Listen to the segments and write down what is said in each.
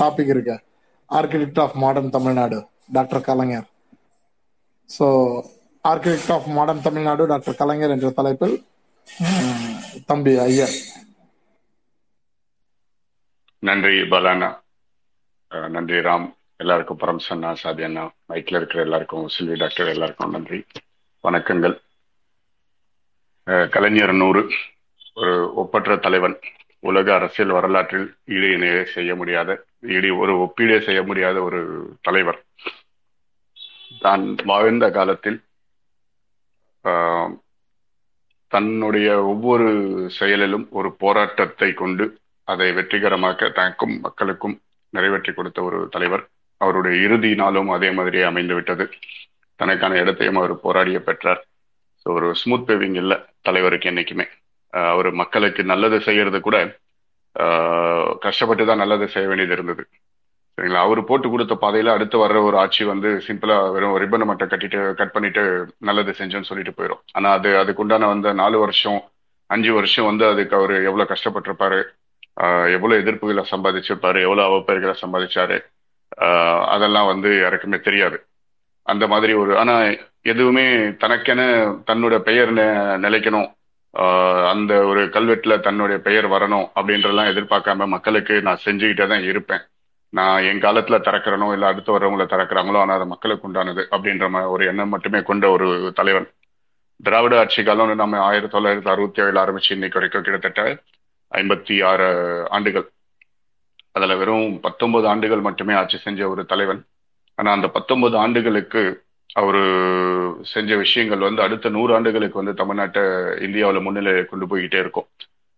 Topic இருக்கு. Architect of modern Tamil Nadu doctor Kalaignar so architect of modern Tamil Nadu doctor Kalaignar என்ற தலைப்பில் தம்பி ஐயர். நன்றி பலானா. நன்றி ராம். எல்லாருக்கும் பரம் சன்னா சாதி அண்ணா. மைக்ல இருக்கிற எல்லாருக்கும் சில்வி டாக்டர் எல்லாருக்கும் நன்றி. வணக்கங்கள். கலைஞர் நூறு ஒரு ஒப்பற்ற தலைவன். உலக அரசியல் வரலாற்றில் ஈடு இணைய செய்ய முடியாத இடி ஒரு ஒப்பீடே செய்ய முடியாத ஒரு தலைவர். தான் வாழ்ந்த காலத்தில் ஆஹ், தன்னுடைய ஒவ்வொரு செயலிலும் ஒரு போராட்டத்தை கொண்டு அதை வெற்றிகரமாக்க தனக்கும் மக்களுக்கும் நிறைவேற்றி கொடுத்த ஒரு தலைவர். அவருடைய இறுதி நாளும் அதே மாதிரியே அமைந்து விட்டது தனக்கான இடத்தையும் அவர் போராடிய பெற்றார். ஸோ ஒரு ஸ்மூத் பேவிங் இல்லை தலைவருக்கு என்னைக்குமே. அவர் மக்களுக்கு நல்லது செய்யறது கூட கஷ்டப்பட்டு தான் நல்லது செய்ய வேண்டியது இருந்தது. சரிங்களா? அவர் போட்டு கொடுத்த பாதையில அடுத்து வர்ற ஒரு ஆட்சி வந்து சிம்பிளா வெறும் ரிப்பனை மட்டும் கட்டிட்டு கட் பண்ணிட்டு நல்லது செஞ்சோன்னு சொல்லிட்டு போயிடும் ஆனா அது அதுக்குண்டான வந்த நாலு வருஷம் அஞ்சு வருஷம் வந்து அதுக்கு அவர் எவ்வளவு கஷ்டப்பட்டிருப்பாரு எவ்வளவு எதிர்ப்புகளை சம்பாதிச்சிருப்பாரு எவ்வளவு அவப்பெயர்களை சம்பாதிச்சாரு அதெல்லாம் வந்து யாருக்குமே தெரியாது. அந்த மாதிரி ஒரு ஆனா எதுவுமே தனக்கென தன்னோட பெயர் நிலைக்கணும் அந்த ஒரு கல்வெட்டுல தன்னுடைய பெயர் வரணும் அப்படின்றதெல்லாம் எதிர்பார்க்காம மக்களுக்கு நான் செஞ்சுக்கிட்டே தான் இருப்பேன். நான் என் காலத்துல திறக்கிறனோ இல்ல அடுத்து வரவங்களை திறக்கிறாங்களோ ஆனா அது மக்களுக்கு உண்டானது அப்படின்ற ஒரு எண்ணம் மட்டுமே கொண்ட ஒரு தலைவன். திராவிட ஆட்சி காலம் நம்ம ஆயிரத்தி தொள்ளாயிரத்தி அறுபத்தி ஏழு ஆரம்பிச்சு இன்னைக்கு வரைக்கும் கிட்டத்தட்ட ஐம்பத்தி ஆறு ஆண்டுகள். அதுல வெறும் பத்தொன்பது ஆண்டுகள் மட்டுமே ஆட்சி செஞ்ச ஒரு தலைவன். ஆனா அந்த பத்தொன்பது ஆண்டுகளுக்கு அவரு செஞ்ச விஷயங்கள் வந்து அடுத்த நூறு ஆண்டுகளுக்கு வந்து தமிழ்நாட்டை இந்தியாவில முன்னிலை கொண்டு போய்கிட்டே இருக்கும்.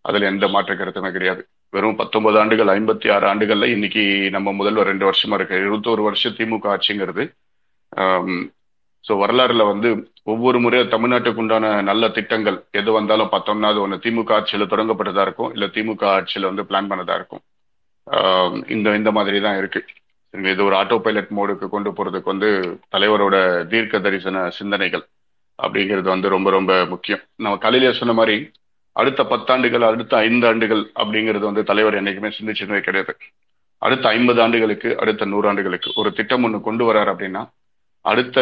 அதுல எந்த மாற்ற கருத்துமே கிடையாது. வெறும் பத்தொன்பது ஆண்டுகள் ஐம்பத்தி ஆறு ஆண்டுகள்ல இன்னைக்கு நம்ம முதல்வர் ரெண்டு வருஷமா இருக்கு இருபத்தோரு வருஷம் திமுக ஆட்சிங்கிறது. ஸோ வரலாறுல வந்து ஒவ்வொரு முறையும் தமிழ்நாட்டுக்கு உண்டான நல்ல திட்டங்கள் எது வந்தாலும் பார்த்தோம்னா அது ஒன்று திமுக ஆட்சியில தொடங்கப்பட்டதா இருக்கும் இல்ல திமுக ஆட்சியில வந்து பிளான் பண்ணதா இருக்கும். ஆஹ் இந்த இந்த மாதிரி தான் இருக்கு. இது ஒரு ஆட்டோ பைலட் மோடுக்கு கொண்டு போறதுக்கு வந்து தலைவரோட தீர்க்க தரிசன சிந்தனைகள் அப்படிங்கிறது வந்து ரொம்ப ரொம்ப முக்கியம். நம்ம காலையிலே சொன்ன மாதிரி அடுத்த பத்தாண்டுகள் அடுத்த ஐந்து ஆண்டுகள் அப்படிங்கிறது வந்து தலைவர் என்னைக்குமே சிந்திச்சதே கிடையாது. அடுத்த ஐம்பது ஆண்டுகளுக்கு அடுத்த நூறாண்டுகளுக்கு ஒரு திட்டம் ஒன்று கொண்டு வரார் அப்படின்னா அடுத்த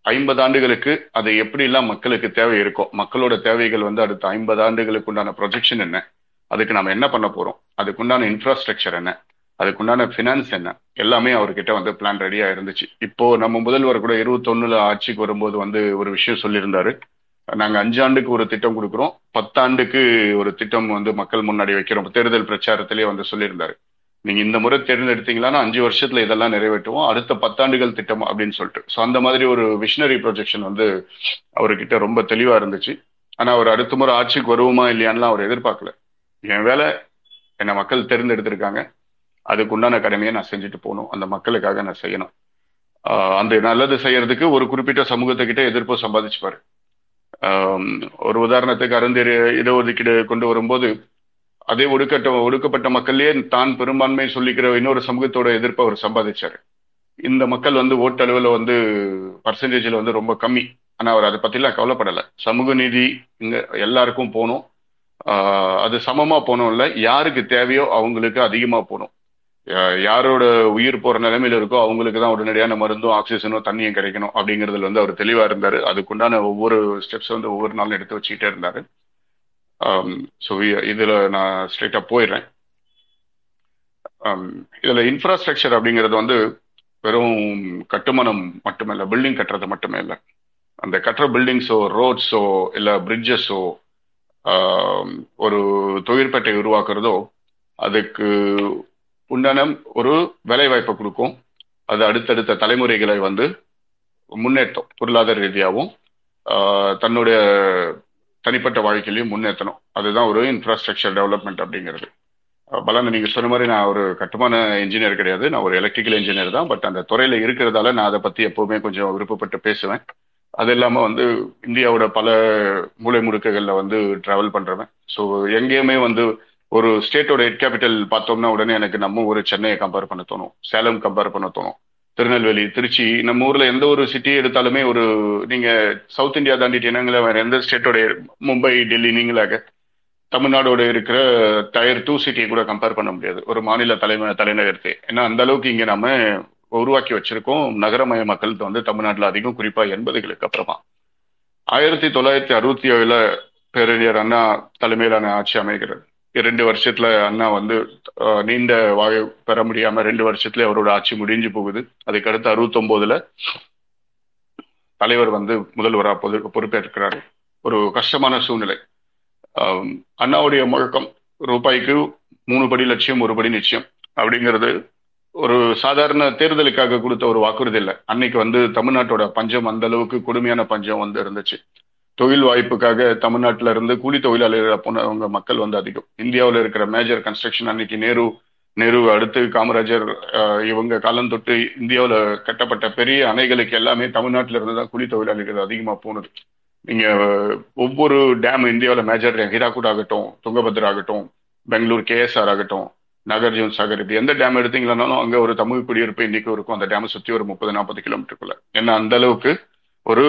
ஐம்பது ஆண்டுகளுக்கு அது எப்படிலாம் மக்களுக்கு தேவை இருக்கும் மக்களோட தேவைகள் வந்து அடுத்த ஐம்பது ஆண்டுகளுக்கு உண்டான ப்ரொஜெக்ஷன் என்ன? அதுக்கு நம்ம என்ன பண்ண போறோம்? அதுக்குண்டான இன்ஃப்ராஸ்ட்ரக்சர் என்ன? அதுக்குண்டான ஃபினான்ஸ் என்ன? எல்லாமே அவர்கிட்ட வந்து பிளான் ரெடியா இருந்துச்சு. இப்போ நம்ம முதல்வர் கூட இருபத்தொன்னுல ஆட்சிக்கு வரும்போது வந்து ஒரு விஷயம் சொல்லியிருந்தாரு. நாங்க அஞ்சு ஆண்டுக்கு ஒரு திட்டம் கொடுக்குறோம். பத்தாண்டுக்கு ஒரு திட்டம் வந்து மக்கள் முன்னாடி வைக்கிறோம். தேர்தல் பிரச்சாரத்திலே வந்து சொல்லியிருந்தாரு. நீங்க இந்த முறை தேர்ந்தெடுத்தீங்கன்னா அஞ்சு வருஷத்துல இதெல்லாம் நிறைவேற்றுவோம். அடுத்த பத்தாண்டுகள் திட்டம் அப்படின்னு சொல்லிட்டு. ஸோ அந்த மாதிரி ஒரு விஷனரி ப்ரொஜெக்ஷன் வந்து அவர்கிட்ட ரொம்ப தெளிவா இருந்துச்சு. ஆனா அவர் அடுத்த முறை ஆட்சிக்கு வருவோமா இல்லையான்லாம் அவர் எதிர்பார்க்கல. என் வேலை என்னை மக்கள் தேர்ந்தெடுத்திருக்காங்க. அதுக்கு உண்டான கடமையை நான் செஞ்சுட்டு போகணும். அந்த மக்களுக்காக நான் செய்யணும். அந்த நல்லது செய்யறதுக்கு ஒரு குறிப்பிட்ட சமூகத்துக்கிட்ட எதிர்ப்பு சம்பாதிச்சுப்பாரு. ஒரு உதாரணத்துக்கு அருந்தேறு இடஒதுக்கீடு கொண்டு வரும்போது அதே ஒடுக்கட்ட ஒடுக்கப்பட்ட மக்கள்லயே தான் பெரும்பான்மை சொல்லிக்கிற இன்னொரு சமூகத்தோட எதிர்ப்பை அவர் சம்பாதிச்சாரு. இந்த மக்கள் வந்து ஓட்டளவில் வந்து பர்சன்டேஜில் வந்து ரொம்ப கம்மி. ஆனால் அவர் அதை பற்றிலாம் கவலைப்படலை. சமூக நீதி இங்கே எல்லாருக்கும் போகணும். அது சமமாக போகணும் இல்லை யாருக்கு தேவையோ அவங்களுக்கு அதிகமாக போகணும். யாரோட உயிர் போற நிலைமையில இருக்கோ அவங்களுக்கு தான் உடனடியான மருந்தும் ஆக்சிஜனும் தண்ணியும் கிடைக்கணும் அப்படிங்கிறதுல வந்து அவர் தெளிவா இருந்தாரு. அதுக்குண்டான ஒவ்வொரு ஸ்டெப்ஸ் வந்து ஒவ்வொரு நாளும் எடுத்து வச்சுக்கிட்டே இருந்தாரு. Um, ஸோ இதுல நான் ஸ்ட்ரெயிட்டா போயிடுறேன். Um, இதுல இன்ஃப்ராஸ்ட்ரக்சர் அப்படிங்கிறது வந்து வெறும் கட்டுமானம் மட்டுமில்ல பில்டிங் கட்டுறது மட்டுமே இல்லை. அந்த கட்டுற பில்டிங்ஸோ ரோட்ஸோ இல்லை பிரிட்ஜஸோ ஒரு தொழிற்பேட்டை உருவாக்குறதோ அதுக்கு உண்டான ஒரு வேலை வாய்ப்பை கொடுக்கும். அது அடுத்தடுத்த தலைமுறைகளை வந்து முன்னேற்றும் பொருளாதார ரீதியாகவும் தன்னுடைய தனிப்பட்ட வாழ்க்கையிலையும் முன்னேற்றணும். அதுதான் ஒரு இன்ஃப்ராஸ்ட்ரக்சர் டெவலப்மெண்ட் அப்படிங்கிறது. அஹ் பலன் நீங்க சொன்ன மாதிரி நான் ஒரு கட்டுமான இன்ஜினியர் கிடையாது. நான் ஒரு எலக்ட்ரிக்கல் இன்ஜினியர் தான். பட் அந்த துறையில இருக்கிறதால நான் அதை பத்தி எப்பவுமே கொஞ்சம் விருப்பப்பட்டு பேசுவேன். அது இல்லாம வந்து இந்தியாவோட பல மூலை முடுக்குகள்ல வந்து டிராவல் பண்றவன். ஸோ எங்கேயுமே வந்து ஒரு ஸ்டேட்டோட ஹெட் கேபிட்டல் பார்த்தோம்னா உடனே எனக்கு நம்ம ஒரு சென்னையை கம்பேர் பண்ண தோணும். சேலம் கம்பேர் பண்ண தோணும். திருநெல்வேலி திருச்சி நம்ம ஊர்ல எந்த ஒரு சிட்டி எடுத்தாலுமே ஒரு நீங்க சவுத் இந்தியா தாண்டிட்டீங்கன்னா வேற எந்த ஸ்டேட்டோட மும்பை டெல்லி நீங்களாக தமிழ்நாடோட இருக்கிற டயர் டூ சிட்டியை கூட கம்பேர் பண்ண முடியாது. ஒரு மாநில தலைமை தலைநகரத்தை. ஏன்னா அந்த அளவுக்கு இங்க நம்ம உருவாக்கி வச்சிருக்கோம். நகரமய மக்கள் வந்து தமிழ்நாட்டில் அதிகம் குறிப்பா எண்பதுகளுக்கு அப்புறமா. ஆயிரத்தி தொள்ளாயிரத்தி அறுபத்தி ஏழுல பேரறிஞர் அண்ணா தலைமையிலான ஆட்சி அமைகிறது. இரண்டு வருஷத்துல அண்ணா வந்து நீண்ட வாய் பெற முடியாம ரெண்டு வருஷத்துல அவரோட ஆட்சி முடிஞ்சு போகுது. அதுக்கடுத்து அறுபத்தி ஒன்பதுல தலைவர் வந்து முதல்வரா பொது ஒரு கஷ்டமான சூழ்நிலை. அண்ணாவுடைய முழக்கம் ரூபாய்க்கு மூணு படி லட்சியம் ஒரு படி நிச்சயம் அப்படிங்கிறது ஒரு சாதாரண தேர்தலுக்காக கொடுத்த ஒரு வாக்குறுதி இல்லை. அன்னைக்கு வந்து தமிழ்நாட்டோட பஞ்சம் அந்த அளவுக்கு கொடுமையான பஞ்சம் வந்து இருந்துச்சு. தொழில் வாய்ப்புக்காக தமிழ்நாட்டில இருந்து கூலி தொழிலாளர்கள் போனவங்க மக்கள் வந்து அதிகம். இந்தியாவில் இருக்கிற மேஜர் கன்ஸ்ட்ரக்ஷன் அன்னைக்கு நேரு நேரு அடுத்து காமராஜர் இவங்க காலம் தொட்டு இந்தியாவில் கட்டப்பட்ட பெரிய அணைகளுக்கு எல்லாமே தமிழ்நாட்டில இருந்து தான் கூலி தொழிலாளிகள் அதிகமா போனது. நீங்க ஒவ்வொரு டேம் இந்தியாவில் மேஜர் ஹீராகுட் ஆகட்டும் துங்கபத்ரா ஆகட்டும் பெங்களூர் கேஎஸ்ஆர் ஆகட்டும் நாகார்ஜுன் சாகர் இப்படி எந்த டேம் எடுத்தீங்களானாலும் அங்கே ஒரு தமிழ் குடியிருப்பு இன்னைக்கு இருக்கும். அந்த டேமை சுற்றி ஒரு முப்பது நாற்பது கிலோமீட்டருக்குள்ள ஏன்னா அந்த அளவுக்கு ஒரு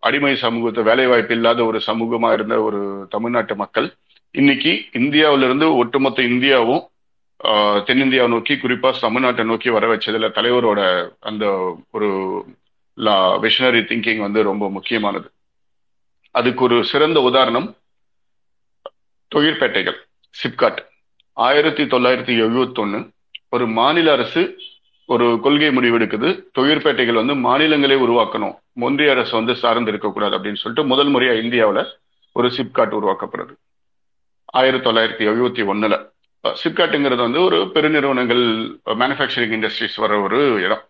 அடிமை சமூகத்தை வேலை வாய்ப்பு இல்லாத ஒரு சமூகமா இருந்த ஒரு தமிழ்நாட்டு மக்கள் இன்னைக்கு இந்தியாவிலிருந்து ஒட்டுமொத்த இந்தியாவும் ஆஹ், நோக்கி குறிப்பா தமிழ்நாட்டை நோக்கி வர வச்சதுல தலைவரோட அந்த ஒரு விஷனரி திங்கிங் வந்து ரொம்ப முக்கியமானது. அதுக்கு ஒரு சிறந்த உதாரணம் தொழிற்பேட்டைகள் சிப்காட். ஆயிரத்தி தொள்ளாயிரத்தி எழுபத்தொன்னு ஒரு மாநில அரசு ஒரு கொள்கை முடிவெடுக்குது தொழிற்பேட்டைகள் வந்து மாநிலங்களே உருவாக்கணும். ஒன்றிய அரசு வந்து சார்ந்து இருக்கக்கூடாது அப்படின்னு சொல்லிட்டு முதல் முறையா இந்தியாவில் ஒரு சிப்காட் உருவாக்கப்படுது. ஆயிரத்தி தொள்ளாயிரத்தி எழுபத்தி ஒன்னுல சிப்காட்டுங்கிறது வந்து ஒரு பெருநிறுவனங்கள் மேனுஃபேக்சரிங் இண்டஸ்ட்ரீஸ் வர ஒரு இடம்.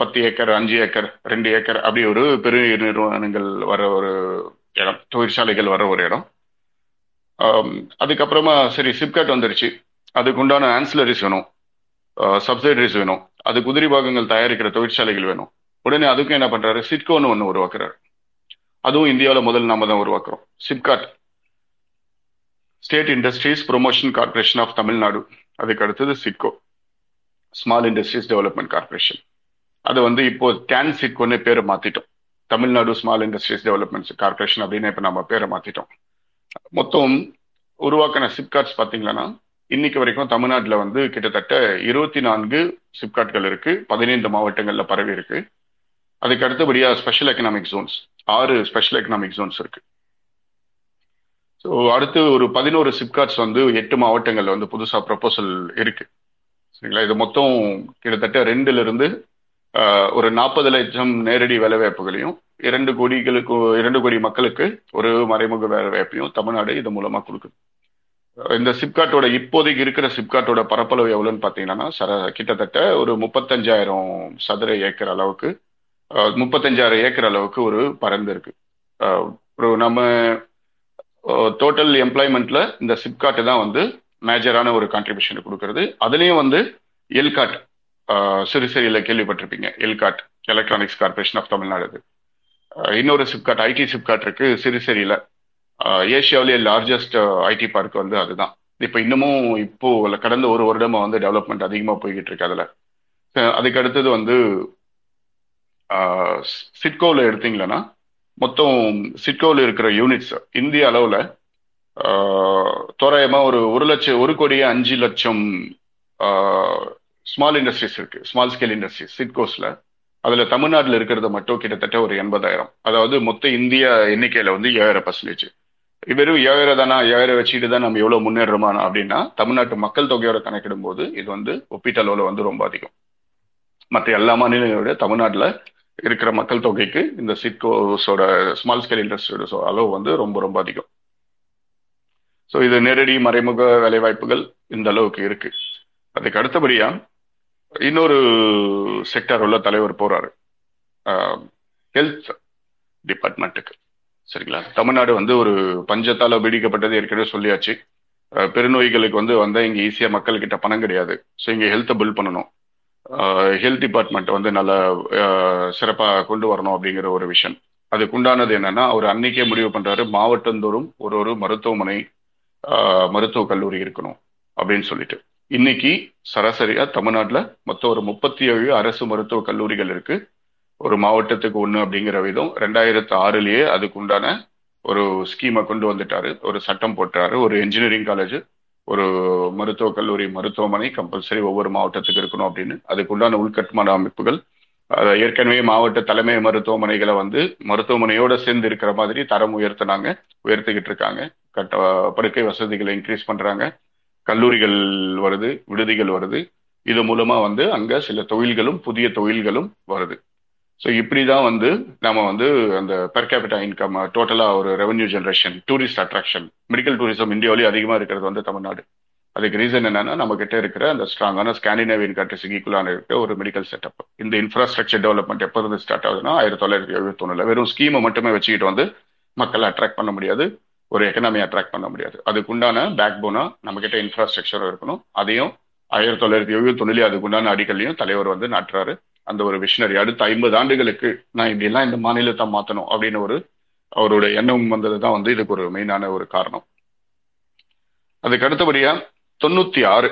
பத்து ஏக்கர் அஞ்சு ஏக்கர் ரெண்டு ஏக்கர் அப்படி ஒரு பெரிய நிறுவனங்கள் வர ஒரு இடம். தொழிற்சாலைகள் வர ஒரு இடம். அதுக்கப்புறமா சரி சிப்காட் வந்துருச்சு. அதுக்கு உண்டான ஆன்சிலரிஸ் வேணும். சப்சிடரிஸ் வேணும். அது குதிரை பாகங்கள் தயாரிக்கிற தொழிற்சாலைகள் வேணும். உடனே அதுக்கும் என்ன பண்றாரு? சிட்கோன்னு ஒன்று உருவாக்குறாரு. அதுவும் இந்தியாவில் முதல் நாம தான் உருவாக்குறோம். SIPCOT state industries promotion corporation of Tamil Nadu அதுக்கு அடுத்தது SIDCO small industries development corporation அது வந்து இப்போ கேன் சிட்கோன்னு பேரை மாத்திட்டோம். Tamil Nadu small industries development corporation அப்படின்னு இப்போ நம்ம பேரை மாத்திட்டோம். மொத்தம் உருவாக்கின சிப்காட்ஸ் பார்த்தீங்கன்னா இன்னைக்கு வரைக்கும் தமிழ்நாட்டில் வந்து கிட்டத்தட்ட இருபத்தி நான்கு சிப்காட்கள் இருக்கு பதினைந்து மாவட்டங்கள்ல பரவி இருக்கு. அதுக்கு அடுத்தபடியா ஸ்பெஷல் எக்கனாமிக் ஜோன்ஸ் ஆறு ஸ்பெஷல் எக்கனாமிக் ஜோன்ஸ் இருக்கு. ஸோ அடுத்து ஒரு பதினோரு சிப்காட்ஸ் வந்து எட்டு மாவட்டங்கள்ல வந்து புதுசா ப்ரொபோசல் இருக்கு. சரிங்களா? இது மொத்தம் கிட்டத்தட்ட ரெண்டுல இருந்து ஒரு நாற்பது லட்சம் நேரடி வேலைவாய்ப்புகளையும் இரண்டு கோடிகளுக்கு இரண்டு கோடி மக்களுக்கு ஒரு மறைமுக வேலைவாய்ப்பையும் தமிழ்நாடு இது மூலமா கொடுக்குது. இந்த சிப்காட்டோட இப்போதைக்கு இருக்கிற சிப்காட்டோட பரப்பளவு எவ்வளோன்னு பார்த்தீங்கன்னா சர கிட்டத்தட்ட ஒரு முப்பத்தஞ்சாயிரம் சதுர ஏக்கர் அளவுக்கு முப்பத்தஞ்சாயிரம் ஏக்கர் அளவுக்கு ஒரு பரந்து இருக்கு. ஒரு நம்ம டோட்டல் எம்ப்ளாய்மெண்ட்ல இந்த சிப்கார்ட் தான் வந்து மேஜரான ஒரு கான்ட்ரிபியூஷன் கொடுக்கறது. அதுலேயும் வந்து எல்காட் சிறு சிறியில் கேள்விப்பட்டிருப்பீங்க. ELCOT electronics corporation of Tamil Nadu இன்னொரு சிப்காட் ஐடி சிப்காட் இருக்கு சிறுசேரியில. ஏஷியாவிலேயே லார்ஜஸ்ட் ஐடி பார்க் வந்து அதுதான். இப்போ இன்னமும் இப்போ கடந்த ஒரு வருடமா வந்து டெவலப்மெண்ட் அதிகமாக போய்கிட்டு இருக்கு அதில். அதுக்கு அடுத்தது வந்து சிட்கோவில் எடுத்தீங்கன்னா மொத்தம் சிட்கோவில் இருக்கிற யூனிட்ஸ் இந்திய அளவில் தோராயமாக ஒரு ஒரு லட்சம் ஒரு கோடியே அஞ்சு லட்சம் ஸ்மால் இண்டஸ்ட்ரீஸ் இருக்கு. ஸ்மால் ஸ்கேல் இண்டஸ்ட்ரீஸ் சிட்கோஸ்ல அதில் தமிழ்நாட்டில் இருக்கிறது மட்டும் கிட்டத்தட்ட ஒரு எண்பதாயிரம். அதாவது மொத்த இந்திய எண்ணிக்கையில் வந்து ஏழாயிரம் பர்சன்டேஜ் வெறும் ஏழாயிரம் தானா ஏழாயிரம் வச்சுட்டு தான் நம்ம எவ்வளவு முன்னேறோமா அப்படின்னா தமிழ்நாட்டு மக்கள் தொகையோட கணக்கிடும் போது இது வந்து ஒப்பீட்டளவில் வந்து ரொம்ப அதிகம். மற்ற எல்லா மாநிலங்களை விட தமிழ்நாட்டில் இருக்கிற மக்கள் தொகைக்கு இந்த சிட்கோஸோட ஸ்மால் ஸ்கேல் இண்டஸ்ட்ரியோட அளவு வந்து ரொம்ப ரொம்ப அதிகம். ஸோ இது நேரடி மறைமுக வேலைவாய்ப்புகள் இந்த அளவுக்கு இருக்கு. அதுக்கு அடுத்தபடியா இன்னொரு செக்டர் உள்ள தலைவர் போறாரு. ஹெல்த் டிபார்ட்மெண்ட்டுக்கு சரிங்களா தமிழ்நாடு வந்து ஒரு பஞ்சத்தால பீடிக்கப்பட்டது ஏற்கனவே சொல்லியாச்சு. பெருநோய்களுக்கு வந்து வந்தால் இங்கே ஈஸியாக மக்கள்கிட்ட பணம் கிடையாது. ஸோ இங்கே ஹெல்த்தை பில்ட் பண்ணணும். ஹெல்த் டிபார்ட்மெண்ட் வந்து நல்ல சிறப்பாக கொண்டு வரணும் அப்படிங்கிற ஒரு விஷயம் அதுக்கு உண்டானது என்னன்னா அவர் அன்னைக்கே முடிவு பண்றாரு மாவட்டந்தோறும் ஒரு ஒரு மருத்துவமனை மருத்துவ மருத்துவக் கல்லூரி இருக்கணும் அப்படின்னு சொல்லிட்டு. இன்னைக்கு சராசரியா தமிழ்நாட்டில் மொத்தம் ஒரு முப்பத்தி ஏழு அரசு மருத்துவக் கல்லூரிகள் இருக்கு. ஒரு மாவட்டத்துக்கு ஒன்று அப்படிங்கிற விதம் ரெண்டாயிரத்து ஆறுலேயே அதுக்கு உண்டான ஒரு ஸ்கீமை கொண்டு வந்துட்டாரு. ஒரு சட்டம் போட்டாரு ஒரு இன்ஜினியரிங் காலேஜ் ஒரு மருத்துவக் கல்லூரி மருத்துவமனை கம்பல்சரி ஒவ்வொரு மாவட்டத்துக்கு இருக்கணும் அப்படின்னு. அதுக்குண்டான உள்கட்டுமான அமைப்புகள். ஏற்கனவே மாவட்ட தலைமை மருத்துவமனைகளை வந்து மருத்துவமனையோட சேர்ந்து இருக்கிற மாதிரி தரம் உயர்த்தினாங்க உயர்த்திக்கிட்டு இருக்காங்க. கட்ட படுக்கை வசதிகளை இன்க்ரீஸ் பண்றாங்க. கல்லூரிகள் வருது விடுதிகள் வருது. இது மூலமா வந்து அங்க சில தொழில்களும் புதிய தொழில்களும் வருது. ஸோ இப்படி தான் வந்து நம்ம வந்து அந்த பெர் கேபிட்டா இன்கம் டோட்டலாக ஒரு revenue generation tourist attraction medical tourism இந்தியாவிலேயே அதிகமாக இருக்கிறது வந்து தமிழ்நாடு. அதுக்கு ரீசன் என்னன்னா நம்ம கிட்ட இருக்கிற அந்த ஸ்ட்ராங்கான ஸ்காண்டினேவியன் கண்ட்ரிஸ் ஈக்குவலான இருக்க ஒரு மெடிக்கல் செட்டப் இந்த இன்ஃப்ராஸ்ட்ரக்சர் டெவலப்மெண்ட் எப்போ இருந்து ஸ்டார்ட் ஆகுதுன்னா ஆயிரத்தி தொள்ளாயிரத்தி எழுபத்தி ஒண்ணுல வெறும் ஸ்கீமை மட்டுமே வச்சுக்கிட்டு வந்து மக்களை அட்ராக்ட் பண்ண முடியாது ஒரு எக்கனாமி அட்ராக்ட் பண்ண முடியாது. அதுக்குண்டான பேக் போனா நம்ம கிட்ட இன்ஃப்ராஸ்ட்ரக்சர் இருக்கணும். அதையும் ஆயிரத்தி தொள்ளாயிரத்தி எழுபத்தொன்னுலேயே அதுக்குண்டான அடிக்கல்லையும் தலைவர் வந்து நாட்டுறாரு. அந்த ஒரு விஷனரி அடுத்த ஐம்பது ஆண்டுகளுக்கு நான் இப்படிலாம் இந்த மாநிலத்தை மாற்றணும் அப்படின்னு ஒரு அவரோட எண்ணம் வந்தது தான் வந்து இதுக்கு ஒரு மெயினான ஒரு காரணம். அதுக்கு அடுத்தபடியா தொண்ணூத்தி ஆறு